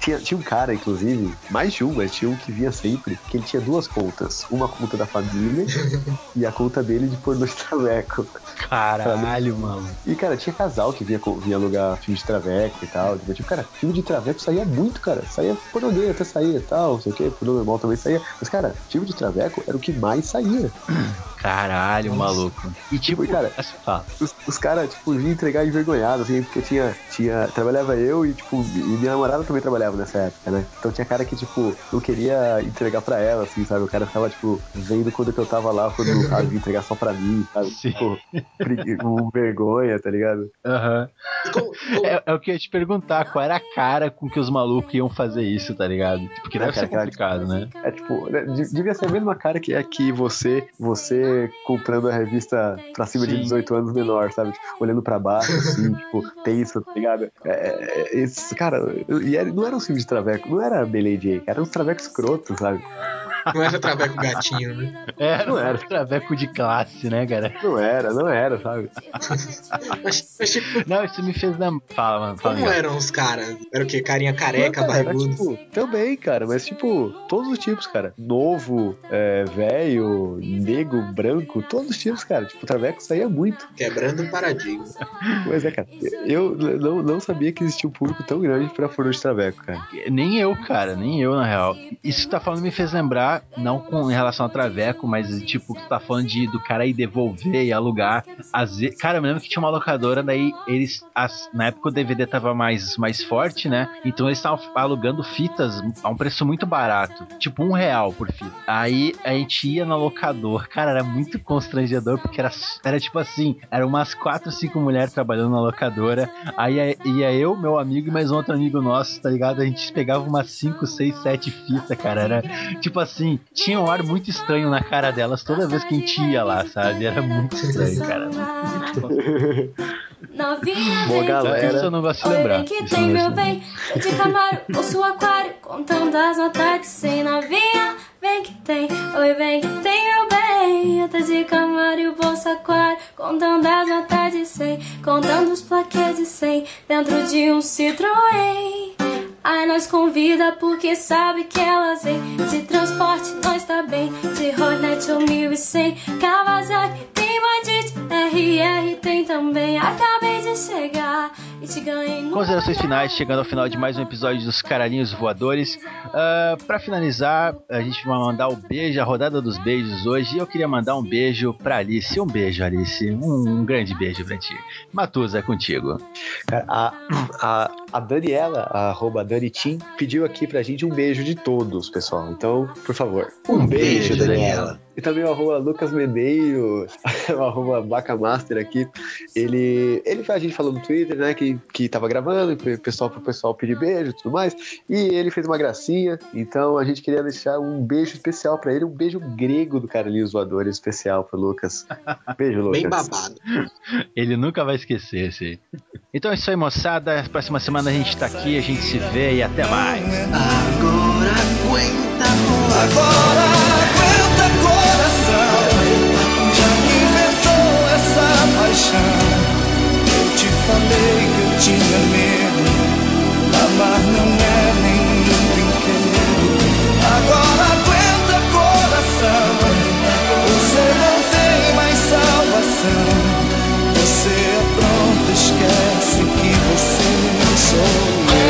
Tinha, tinha um cara, inclusive, mais de um, mas tinha um que via sempre, que ele tinha duas contas. Uma conta da família e a conta dele de pornô de traveco. Caralho, mano. E, cara, tinha casal que vinha, vinha alugar filme de traveco e tal. Tipo, tipo, cara, filme de traveco saía muito, cara. Saía pornô gay até saía e tal, não sei o que, pornô normal também saía. Mas, cara, filme de traveco era o que mais saía. Caralho, maluco. E tipo, E, cara, assim. Os, os caras, tipo, vinham entregar envergonhado, assim, porque tinha, tinha. Trabalhava eu e, tipo, e minha namorada também trabalhava nessa época, né? Então tinha cara que, tipo, não queria entregar pra ela, assim, sabe? O cara ficava, tipo, vendo quando que eu tava lá, quando o cara vinha entregar só pra mim, sabe? Sim. Tipo, com vergonha, tá ligado? Aham. Como- É, é o que eu ia te perguntar, qual era a cara com que os malucos iam fazer isso, tá ligado? Porque deve cara, ser cara, complicado, né? É tipo, né, de- devia ser a mesma cara que é que você, você comprando a revista pra cima de Sim. 18 anos menor, sabe? Tipo, olhando pra baixo, assim, tipo, tenso, tá ligado? É, é, esse, cara, e era- não era um filme de traveco, não era Belay J, era um traveco escroto, sabe? Não era traveco gatinho, né? Era, Não era. traveco de classe, né, cara? Não era, não era, sabe? Mas, mas, tipo, Não, isso me fez lembrar. Fala, mano. Fala, como eram os caras? Era o quê? Carinha careca, Não, cara, barrigudo? tipo, também, cara, mas tipo, todos os tipos, cara. Novo, é, velho, negro, branco, todos os tipos, cara. Tipo, o Traveco saía muito. Quebrando o paradigma. Mas é, cara, eu não, não sabia que existia um público tão grande pra furo de Traveco, cara. Nem eu, cara, nem eu, na real. Isso que tu tá falando me fez lembrar, não com em relação ao Traveco, mas tipo, tu tá falando de do cara ir devolver e alugar. Vezes, cara, eu me lembro que tinha uma locadora, daí eles. as- na época o DVD tava mais, mais forte, né? Então eles estavam alugando fitas a um preço muito barato. Tipo, um real por fita. Aí a gente ia na locadora, cara, era muito constrangedor, porque era, era tipo assim, eram umas quatro, cinco mulheres trabalhando na locadora. Aí ia- eu, meu amigo e mais um outro amigo nosso, tá ligado? A gente pegava umas 5, 6, 7 fitas, cara. Era tipo assim, tinha um ar muito estranho na cara delas toda vez que a gente ia lá, sabe? Era muito estranho, cara. Novinha, Boa vem galera. Eu não de Oi, lembrar. vem que tem, meu bem. De Camaro, ouço o aquário, contando as notas de cem. Novinha, vem que tem. Oi, vem que tem, meu bem. Eu tô de Camaro e o bolso aquário, contando as notas de cem. Contando os plaquês de cem, dentro de um Citroën. Ai, nós convida porque sabe que elas vêm. De transporte, nós tá bem. De Hornet ou 1100. Kawasaki, tem Bandit. RR tem também. Acabei de chegar e te ganhei no. Considerações finais, chegando ao final de mais um episódio dos Caralhinhos Voadores. Ah, pra finalizar, a gente vai mandar o beijo, a rodada dos beijos hoje. E eu queria mandar um beijo pra Alice. Um beijo, Alice. Um, um grande beijo pra ti. Matuza, é contigo. Cara, a, a, a Daniela, a arroba Danitim, pediu aqui pra gente um beijo de todos, pessoal. Então, por favor, um, beijo, beijo, Daniela. E também o arroba Lucas Medeiros, o arroba Bacamaster aqui. Ele, ele a gente falou no Twitter, né, que, que tava gravando, que o pessoal pro pessoal pedir beijo e tudo mais. E ele fez uma gracinha. Então a gente queria deixar um beijo especial pra ele, um beijo grego do Carlinhos Voadores especial pro Lucas. Beijo, Lucas. Bem babado. Ele nunca vai esquecer esse. Então é isso aí, moçada. Próxima semana a gente tá aqui, a gente se vê e até mais. Agora aguenta, agora aguenta coração. Já me inventou essa paixão. Eu te falei que eu tinha medo. Amar não é esquece que você sou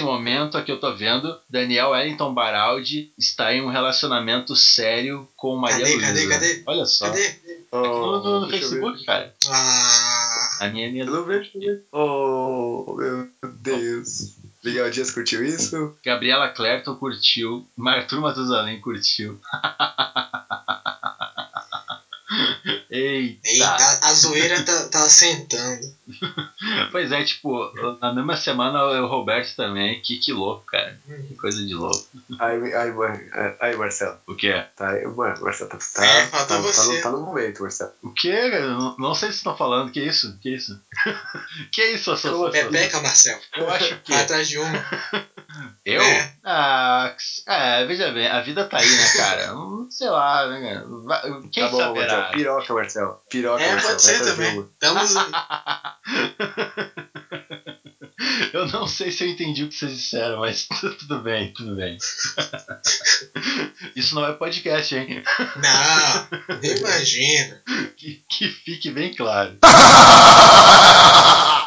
nesse momento aqui eu tô vendo, Daniel Wellington Baraldi está em um relacionamento sério com Maria Cadê, Luísa. cadê, cadê? Olha só. Cadê? No, no- no ver. Facebook, cara. Ah. A minha linha Eu não vejo também. Oh, meu Deus. Miguel Dias curtiu isso? Gabriela Clerton curtiu. Arthur Matusalém curtiu. Eita. Eita, a zoeira tá, tá assentando. Pois é, tipo, na mesma semana o Roberto também. Que, que louco, cara. Que coisa de louco. Ai, ai, Mar- ai, Marcelo. O que? Tá, aí, Mar- Marcelo, tá, tá, É, tá, tá, você. no, tá no momento, Marcelo. O que, cara? Não, não sei se estão falando. Que isso? Que isso? que isso, Associação? Pepeca, Marcelo. Eu acho que. Vai atrás de uma. Eu? É. Ah, é, veja bem, a vida tá aí, né, cara? Hum, Sei lá, né, cara? Quem tá bom, saberá? Marcelo. Piroca, Marcelo. Piroca, É, Marcelo. pode ser também. Estamos. Eu não sei se eu entendi o que vocês disseram, mas tudo bem, tudo bem. Isso não é podcast, hein? Não, imagina. Que, que fique bem claro.